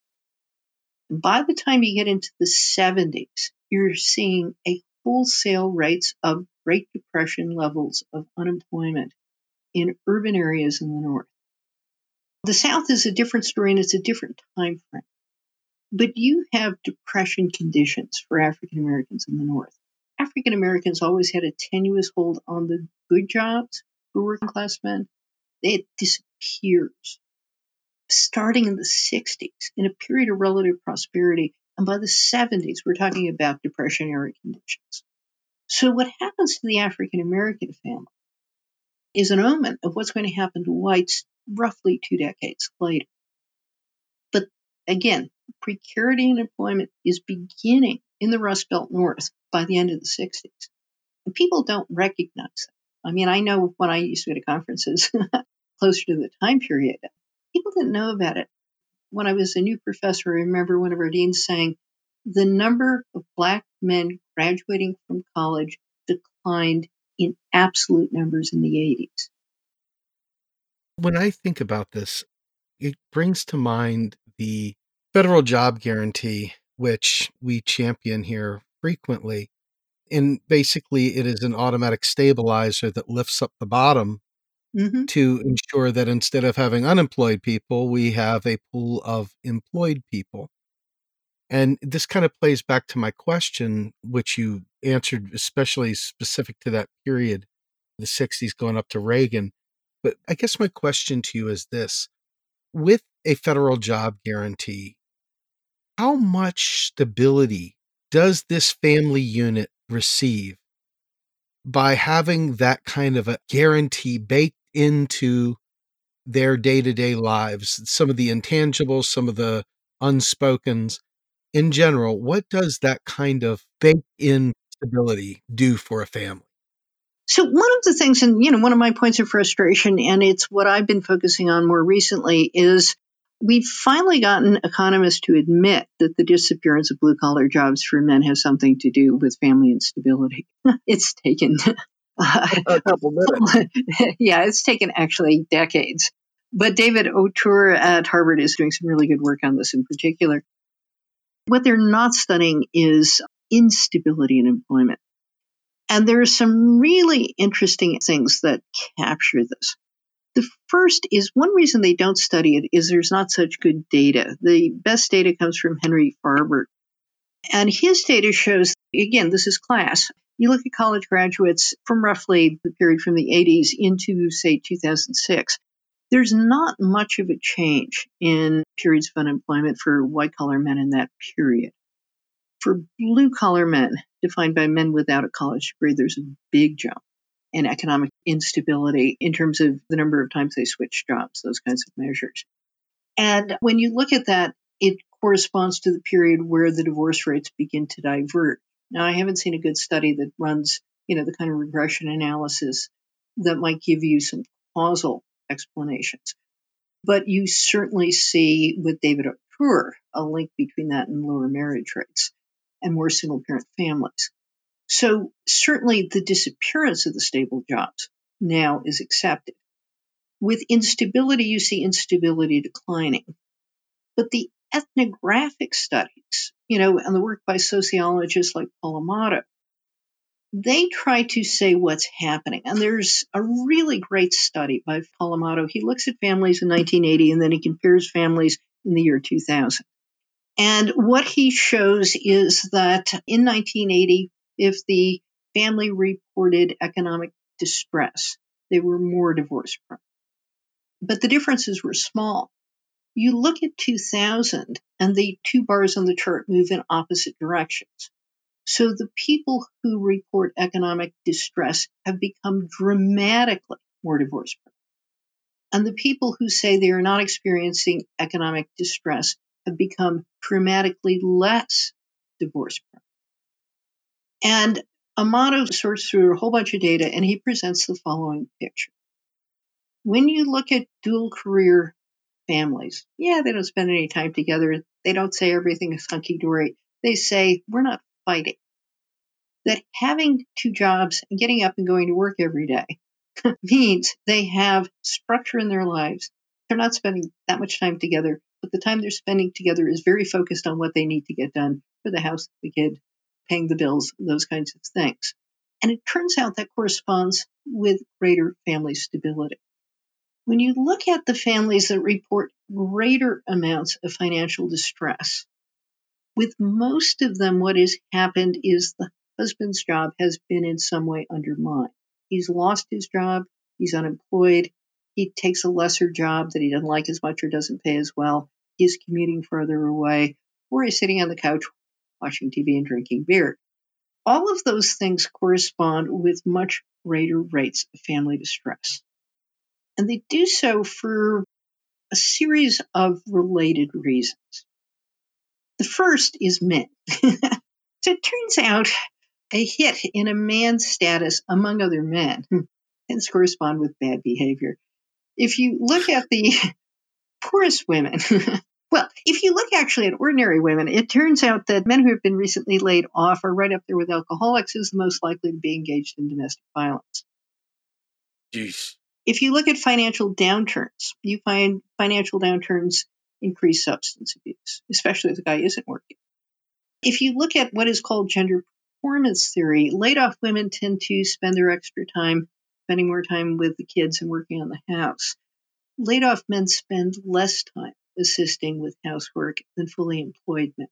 And by the time you get into the 70s, you're seeing a wholesale rates of Great Depression levels of unemployment in urban areas in the North. The South is a different story and it's a different time frame. But you have depression conditions for African Americans in the North. African Americans always had a tenuous hold on the good jobs for working class men. It disappears starting in the 60s in a period of relative prosperity. And by the 70s, we're talking about depression era conditions. So, what happens to the African American family is an omen of what's going to happen to whites roughly two decades later. But again, precarity in employment is beginning in the Rust Belt North by the end of the 60s. And people don't recognize that. I mean, I know when I used to go to conferences closer to the time period, people didn't know about it. When I was a new professor, I remember one of our deans saying, the number of black men graduating from college declined in absolute numbers in the 80s. When I think about this, it brings to mind the federal job guarantee, which we champion here frequently. And basically, it is an automatic stabilizer that lifts up the bottom Mm-hmm. to ensure that instead of having unemployed people, we have a pool of employed people. And this kind of plays back to my question, which you answered, especially specific to that period, the 60s going up to Reagan. But I guess my question to you is this with a federal job guarantee, how much stability does this family unit receive by having that kind of a guarantee baked into their day to day lives? Some of the intangibles, some of the unspokens. In general, what does that kind of baked in stability do for a family? So one of the things, and you know, one of my points of frustration, and it's what I've been focusing on more recently, is we've finally gotten economists to admit that the disappearance of blue collar jobs for men has something to do with family instability. it's taken a couple minutes. Uh, yeah, it's taken actually decades. But David Autor at Harvard is doing some really good work on this in particular. What they're not studying is instability in employment. And there are some really interesting things that capture this. The first is one reason they don't study it is there's not such good data. The best data comes from Henry Farber. And his data shows, again, this is class. You look at college graduates from roughly the period from the 80s into, say, 2006. There's not much of a change in periods of unemployment for white collar men in that period. For blue collar men, defined by men without a college degree, there's a big jump in economic instability in terms of the number of times they switch jobs, those kinds of measures. And when you look at that, it corresponds to the period where the divorce rates begin to divert. Now, I haven't seen a good study that runs, you know, the kind of regression analysis that might give you some causal explanations. But you certainly see with David Autor a link between that and lower marriage rates and more single parent families. So certainly the disappearance of the stable jobs now is accepted. With instability, you see instability declining. But the ethnographic studies, you know, and the work by sociologists like Paul Amato, they try to say what's happening. And there's a really great study by Paul Amato. He looks at families in 1980 and then he compares families in the year 2000. And what he shows is that in 1980, if the family reported economic distress, they were more divorce prone. But the differences were small. You look at 2000 and the two bars on the chart move in opposite directions. So the people who report economic distress have become dramatically more divorce prone. And the people who say they are not experiencing economic distress have become dramatically less divorce prone. And Amato sorts through a whole bunch of data and he presents the following picture. When you look at dual career families, yeah, they don't spend any time together. They don't say everything is hunky dory. They say, we're not fighting. That having two jobs and getting up and going to work every day means they have structure in their lives. They're not spending that much time together, but the time they're spending together is very focused on what they need to get done for the house, the kid, paying the bills, those kinds of things. And it turns out that corresponds with greater family stability. When you look at the families that report greater amounts of financial distress, with most of them, what has happened is the husband's job has been in some way undermined. He's lost his job, he's unemployed, he takes a lesser job that he doesn't like as much or doesn't pay as well, he's commuting further away, or he's sitting on the couch watching TV and drinking beer. All of those things correspond with much greater rates of family distress. And they do so for a series of related reasons. The first is men. so it turns out a hit in a man's status among other men tends to correspond with bad behavior. If you look at the poorest women, well, if you look actually at ordinary women, it turns out that men who have been recently laid off are right up there with alcoholics who's the most likely to be engaged in domestic violence. Jeez. If you look at financial downturns, you find financial downturns increase substance abuse, especially if the guy isn't working. If you look at what is called gender performance theory, laid off women tend to spend their extra time spending more time with the kids and working on the house. Laid off men spend less time assisting with housework than fully employed men.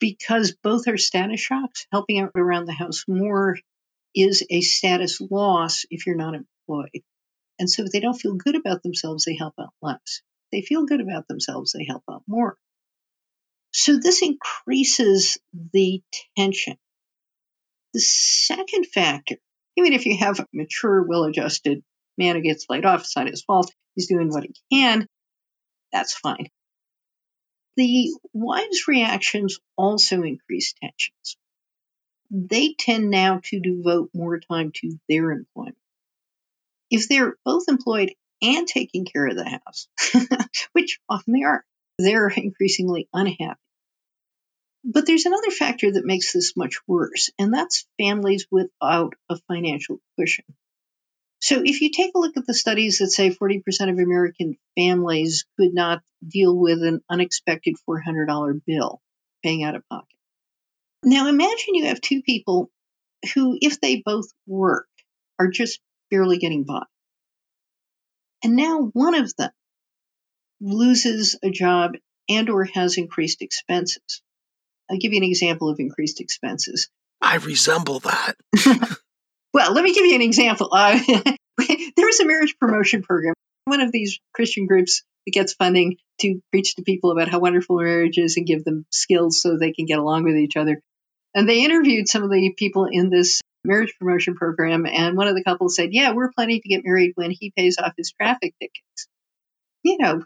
Because both are status shocks, helping out around the house more is a status loss if you're not employed. And so if they don't feel good about themselves, they help out less. They feel good about themselves, they help out more. So this increases the tension. The second factor, even if you have a mature, well adjusted man who gets laid off, it's not his fault, he's doing what he can, that's fine. The wives' reactions also increase tensions. They tend now to devote more time to their employment. If they're both employed and taking care of the house, which often they are, they're increasingly unhappy. But there's another factor that makes this much worse, and that's families without a financial cushion. So, if you take a look at the studies that say 40% of American families could not deal with an unexpected $400 bill paying out of pocket. Now, imagine you have two people who, if they both work, are just barely getting by. And now one of them loses a job and or has increased expenses. I'll give you an example of increased expenses. I resemble that. well, let me give you an example. Uh, there's a marriage promotion program, one of these Christian groups that gets funding to preach to people about how wonderful marriage is and give them skills so they can get along with each other. And they interviewed some of the people in this marriage promotion program, and one of the couples said, Yeah, we're planning to get married when he pays off his traffic tickets. You know,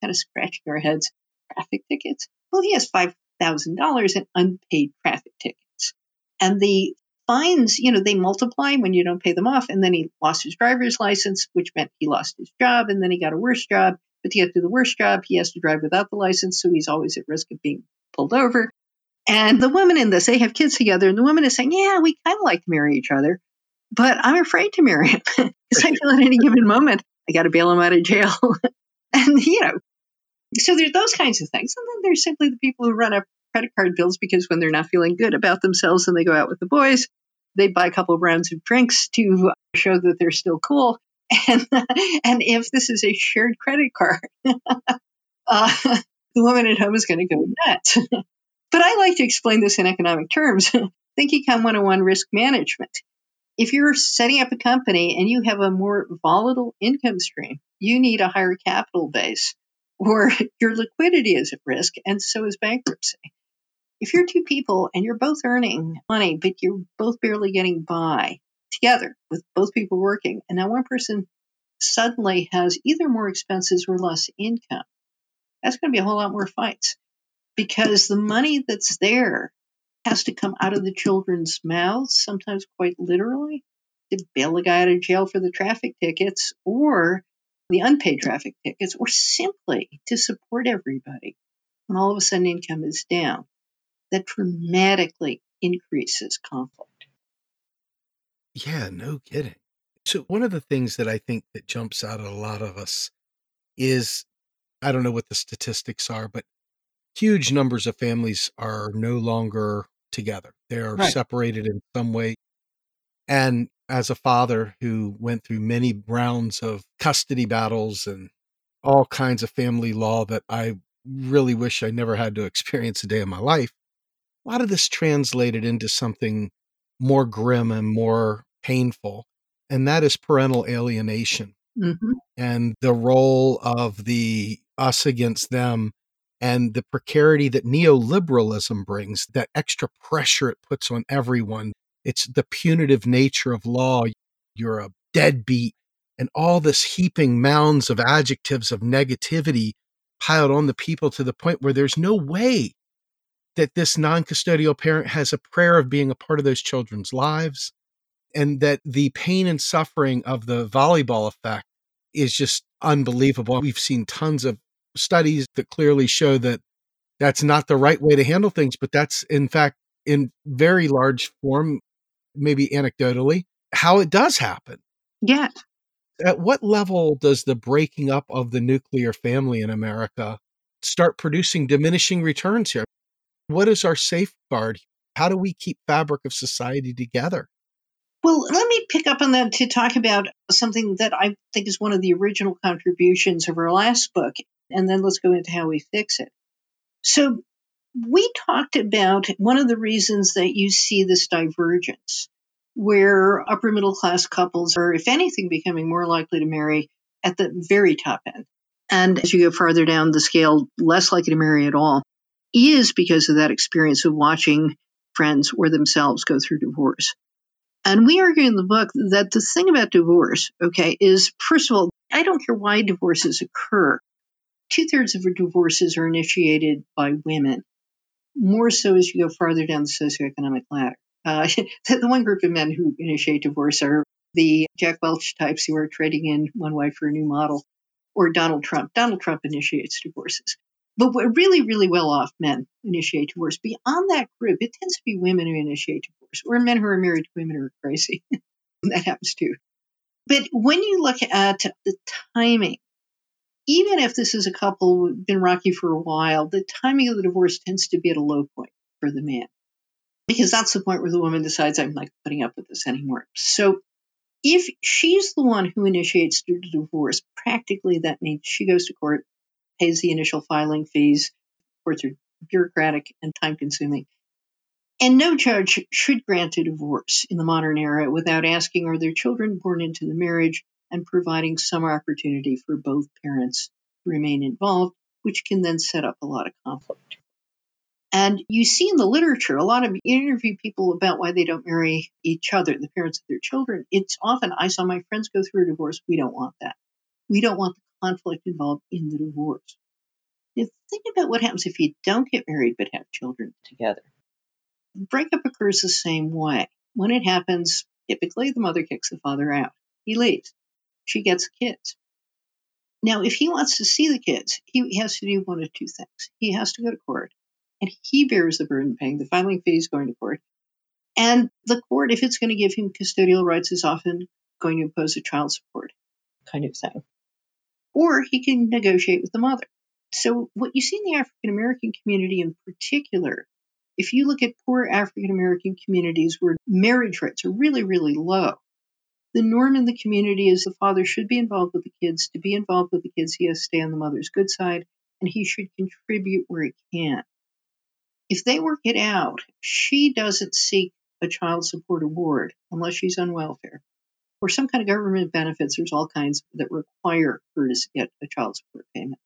kind of scratching our heads. Traffic tickets? Well, he has $5,000 in unpaid traffic tickets. And the fines, you know, they multiply when you don't pay them off. And then he lost his driver's license, which meant he lost his job. And then he got a worse job. But to get to the worst job, he has to drive without the license. So he's always at risk of being pulled over. And the women in this, they have kids together, and the woman is saying, Yeah, we kind of like to marry each other, but I'm afraid to marry him because I feel at any given moment I got to bail him out of jail. and, you know, so there's those kinds of things. And then there's simply the people who run up credit card bills because when they're not feeling good about themselves and they go out with the boys, they buy a couple of rounds of drinks to show that they're still cool. And, and if this is a shared credit card, uh, the woman at home is going to go nuts. But I like to explain this in economic terms. Think Econ 101 risk management. If you're setting up a company and you have a more volatile income stream, you need a higher capital base or your liquidity is at risk and so is bankruptcy. If you're two people and you're both earning money, but you're both barely getting by together with both people working, and now one person suddenly has either more expenses or less income, that's going to be a whole lot more fights because the money that's there has to come out of the children's mouths, sometimes quite literally, to bail a guy out of jail for the traffic tickets or the unpaid traffic tickets, or simply to support everybody when all of a sudden income is down. That dramatically increases conflict. Yeah, no kidding. So one of the things that I think that jumps out at a lot of us is I don't know what the statistics are, but huge numbers of families are no longer together. They are Right. separated in some way. And as a father who went through many rounds of custody battles and all kinds of family law that I really wish I never had to experience a day in my life, a lot of this translated into something more grim and more painful, and that is parental alienation hmm and the role of the us against them and the precarity that neoliberalism brings, that extra pressure it puts on everyone. It's the punitive nature of law. You're a deadbeat, and all this heaping mounds of adjectives of negativity piled on the people to the point where there's no way that this non custodial parent has a prayer of being a part of those children's lives and that the pain and suffering of the volleyball effect is just unbelievable. We've seen tons of studies that clearly show that that's not the right way to handle things, but that's in fact in very large form, maybe anecdotally, how it does happen. Yeah. At what level does the breaking up of the nuclear family in America start producing diminishing returns here? What is our safeguard? How do we keep fabric of society together? Well, let me pick up on that to talk about something that I think is one of the original contributions of our last book, and then let's go into how we fix it. So, we talked about one of the reasons that you see this divergence, where upper middle class couples are, if anything, becoming more likely to marry at the very top end. And as you go farther down the scale, less likely to marry at all, is because of that experience of watching friends or themselves go through divorce. And we argue in the book that the thing about divorce, okay, is first of all, I don't care why divorces occur. Two thirds of divorces are initiated by women, more so as you go farther down the socioeconomic ladder. Uh, the one group of men who initiate divorce are the Jack Welch types who are trading in one wife for a new model, or Donald Trump. Donald Trump initiates divorces. But really, really well off men initiate divorce. Beyond that group, it tends to be women who initiate divorce, or men who are married to women who are crazy. that happens too. But when you look at the timing, even if this is a couple been rocky for a while, the timing of the divorce tends to be at a low point for the man. Because that's the point where the woman decides, I'm not putting up with this anymore. So if she's the one who initiates the divorce, practically that means she goes to court, pays the initial filing fees. Courts are bureaucratic and time consuming. And no judge should grant a divorce in the modern era without asking are there children born into the marriage and providing some opportunity for both parents to remain involved, which can then set up a lot of conflict. And you see in the literature, a lot of interview people about why they don't marry each other, the parents of their children. It's often, I saw my friends go through a divorce. We don't want that. We don't want the conflict involved in the divorce. Now, think about what happens if you don't get married but have children together. Breakup occurs the same way. When it happens, typically the mother kicks the father out. He leaves. She gets kids. Now, if he wants to see the kids, he has to do one of two things. He has to go to court, and he bears the burden of paying the filing fees going to court. And the court, if it's going to give him custodial rights, is often going to impose a child support kind of thing. Or he can negotiate with the mother. So, what you see in the African American community in particular, if you look at poor African American communities where marriage rates are really, really low, the norm in the community is the father should be involved with the kids. To be involved with the kids, he has to stay on the mother's good side and he should contribute where he can. If they work it out, she doesn't seek a child support award unless she's on welfare or some kind of government benefits. There's all kinds that require her to get a child support payment.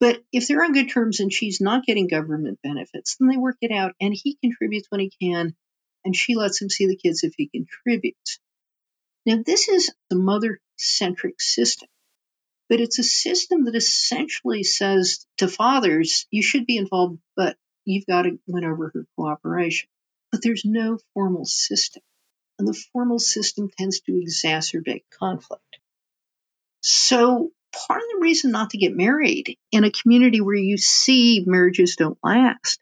But if they're on good terms and she's not getting government benefits, then they work it out and he contributes when he can and she lets him see the kids if he contributes. Now, this is the mother centric system, but it's a system that essentially says to fathers, you should be involved, but you've got to win over her cooperation. But there's no formal system, and the formal system tends to exacerbate conflict. So, part of the reason not to get married in a community where you see marriages don't last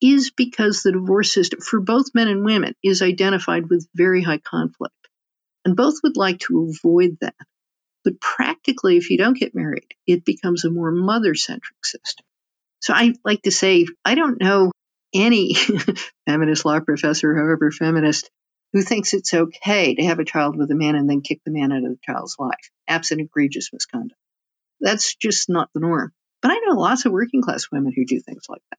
is because the divorce system for both men and women is identified with very high conflict. And both would like to avoid that. But practically, if you don't get married, it becomes a more mother centric system. So I like to say, I don't know any feminist law professor, however feminist, who thinks it's okay to have a child with a man and then kick the man out of the child's life, absent egregious misconduct. That's just not the norm. But I know lots of working class women who do things like that.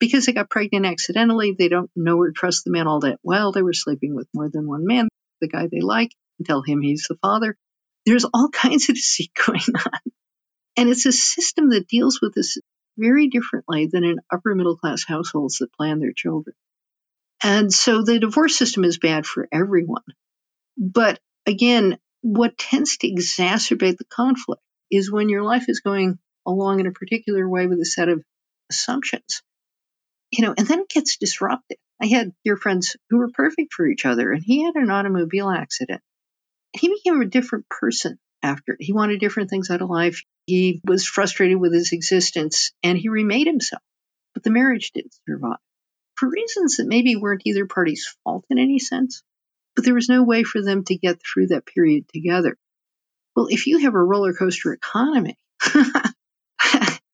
Because they got pregnant accidentally, they don't know or trust the man all that well. They were sleeping with more than one man, the guy they like, and tell him he's the father. There's all kinds of deceit going on. And it's a system that deals with this very differently than in upper middle class households that plan their children. And so the divorce system is bad for everyone. But again, what tends to exacerbate the conflict is when your life is going along in a particular way with a set of assumptions. You know, and then it gets disrupted. I had dear friends who were perfect for each other, and he had an automobile accident. He became a different person after it. He wanted different things out of life. He was frustrated with his existence, and he remade himself. But the marriage didn't survive for reasons that maybe weren't either party's fault in any sense, but there was no way for them to get through that period together. Well, if you have a roller coaster economy,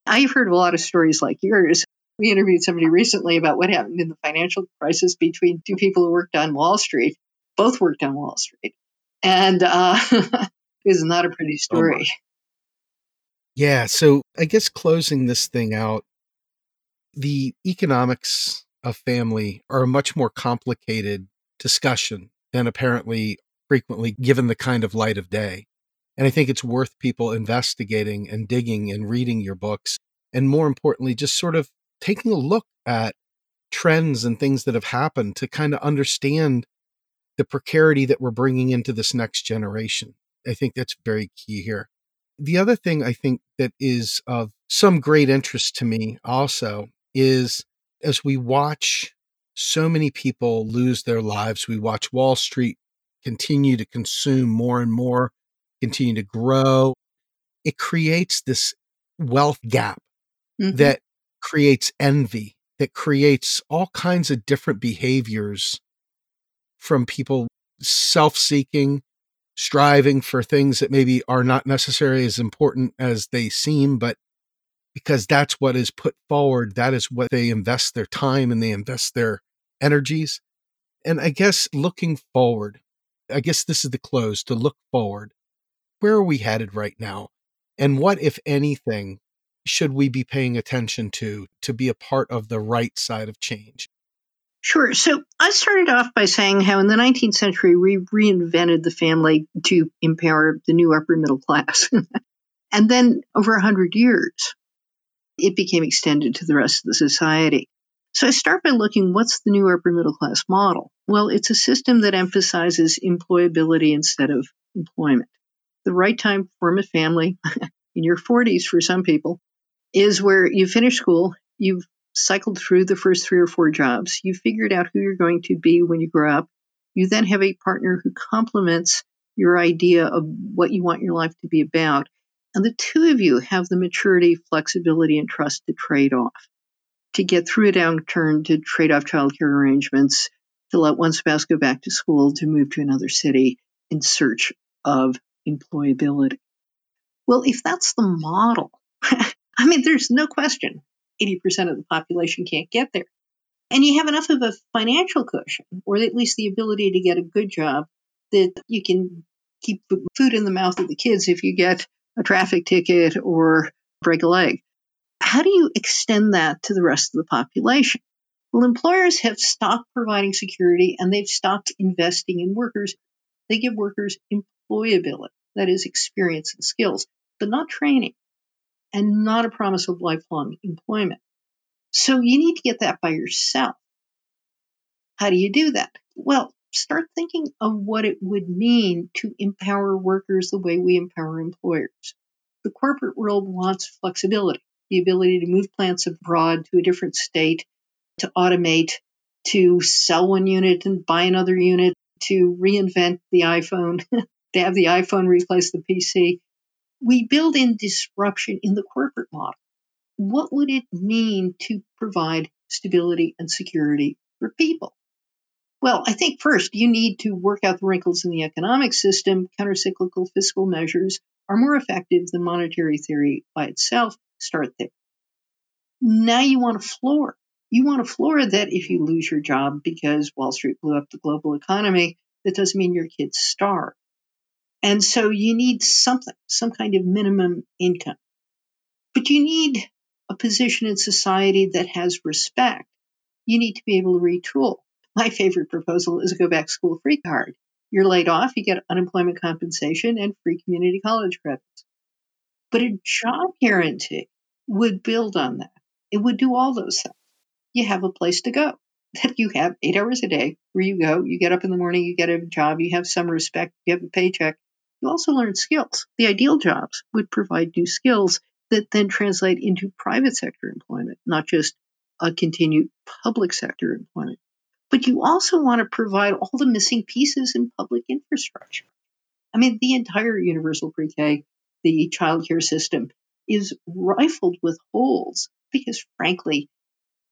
I've heard a lot of stories like yours. We interviewed somebody recently about what happened in the financial crisis between two people who worked on Wall Street. Both worked on Wall Street. And uh, it was not a pretty Oh, story. Yeah. So I guess closing this thing out, the economics of family are a much more complicated discussion than apparently frequently given the kind of light of day. And I think it's worth people investigating and digging and reading your books. And more importantly, just sort of taking a look at trends and things that have happened to kind of understand the precarity that we're bringing into this next generation. I think that's very key here. The other thing I think that is of some great interest to me also is as we watch so many people lose their lives, we watch Wall Street continue to consume more and more, continue to grow. It creates this wealth gap Mhm. that creates envy, that creates all kinds of different behaviors from people self seeking, striving for things that maybe are not necessarily as important as they seem, but because that's what is put forward, that is what they invest their time and they invest their energies. And I guess looking forward, I guess this is the close to look forward. Where are we headed right now? And what, if anything, should we be paying attention to to be a part of the right side of change? Sure. So I started off by saying how in the 19th century we reinvented the family to empower the new upper middle class. and then over 100 years, it became extended to the rest of the society. So I start by looking what's the new upper middle class model? Well, it's a system that emphasizes employability instead of employment. The right time to form a family in your 40s for some people is where you finish school, you've cycled through the first three or four jobs. You figured out who you're going to be when you grow up. You then have a partner who complements your idea of what you want your life to be about. And the two of you have the maturity, flexibility, and trust to trade off, to get through a downturn, to trade off childcare arrangements, to let one spouse go back to school, to move to another city in search of employability. Well, if that's the model, I mean, there's no question 80% of the population can't get there. And you have enough of a financial cushion, or at least the ability to get a good job, that you can keep food in the mouth of the kids if you get a traffic ticket or break a leg. How do you extend that to the rest of the population? Well, employers have stopped providing security and they've stopped investing in workers. They give workers employability, that is, experience and skills, but not training and not a promise of lifelong employment. So you need to get that by yourself. How do you do that? Well, start thinking of what it would mean to empower workers the way we empower employers. The corporate world wants flexibility, the ability to move plants abroad to a different state, to automate, to sell one unit and buy another unit, to reinvent the iPhone, to have the iPhone replace the PC. We build in disruption in the corporate model. What would it mean to provide stability and security for people? Well, I think first you need to work out the wrinkles in the economic system. Countercyclical fiscal measures are more effective than monetary theory by itself. Start there. Now you want a floor. You want a floor that if you lose your job because Wall Street blew up the global economy, that doesn't mean your kids starve. And so you need something, some kind of minimum income. But you need a position in society that has respect. You need to be able to retool. My favorite proposal is a go back school free card. You're laid off, you get unemployment compensation and free community college credits. But a job guarantee would build on that. It would do all those things. You have a place to go. That you have eight hours a day where you go, you get up in the morning, you get a job, you have some respect, you have a paycheck. You also learn skills. The ideal jobs would provide new skills that then translate into private sector employment, not just a continued public sector employment. But you also want to provide all the missing pieces in public infrastructure. I mean, the entire universal pre K, the child care system, is rifled with holes because, frankly,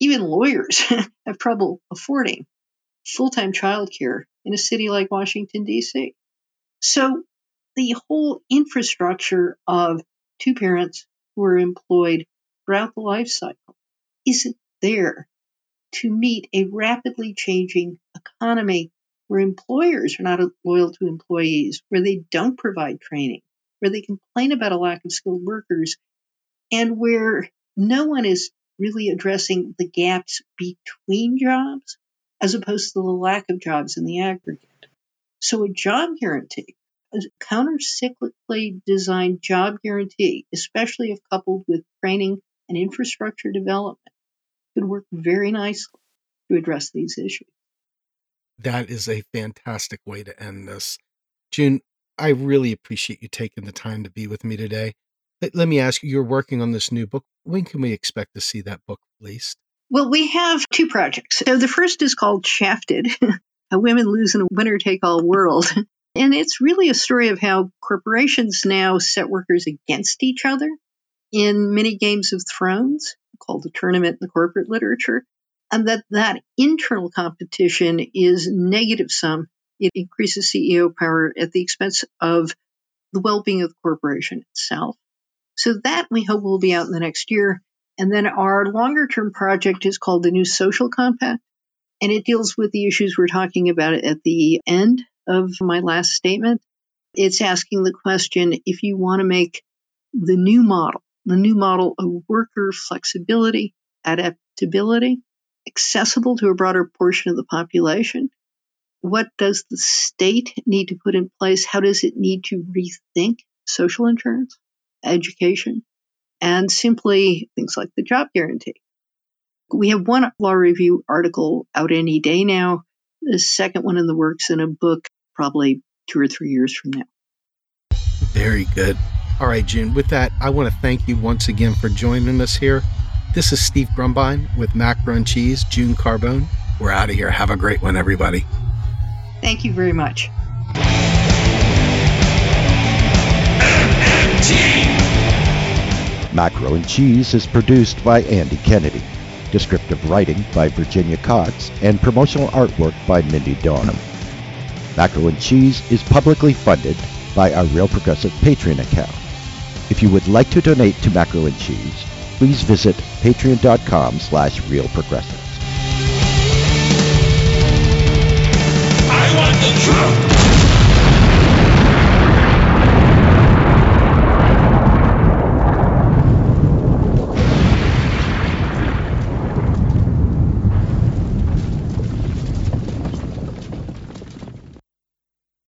even lawyers have trouble affording full time child care in a city like Washington, D.C. So the whole infrastructure of two parents who are employed throughout the life cycle isn't there to meet a rapidly changing economy where employers are not loyal to employees, where they don't provide training, where they complain about a lack of skilled workers, and where no one is really addressing the gaps between jobs as opposed to the lack of jobs in the aggregate. So a job guarantee, a countercyclically designed job guarantee, especially if coupled with training and infrastructure development, could work very nicely to address these issues. That is a fantastic way to end this. June, I really appreciate you taking the time to be with me today. Let, let me ask you, you're working on this new book. When can we expect to see that book released? Well, we have two projects. So the first is called Shafted Women Lose in a Winner Take All World. And it's really a story of how corporations now set workers against each other in many games of thrones called the tournament in the corporate literature and that that internal competition is negative sum. It increases ceo power at the expense of the well-being of the corporation itself. So that we hope will be out in the next year. And then our longer term project is called the new social compact and it deals with the issues we're talking about at the end of my last statement it's asking the question if you want to make the new model the new model of worker flexibility, adaptability, accessible to a broader portion of the population. What does the state need to put in place? How does it need to rethink social insurance, education, and simply things like the job guarantee? We have one law review article out any day now, the second one in the works in a book probably two or three years from now. Very good. All right, June, with that, I want to thank you once again for joining us here. This is Steve Grumbine with Macro and Cheese, June Carbone. We're out of here. Have a great one, everybody. Thank you very much. Macro and Cheese is produced by Andy Kennedy. Descriptive writing by Virginia Cox and promotional artwork by Mindy Donham. Macro and Cheese is publicly funded by our Real Progressive Patreon account. If you would like to donate to Macro and Cheese, please visit patreon.com slash realprogressives. I want the truth.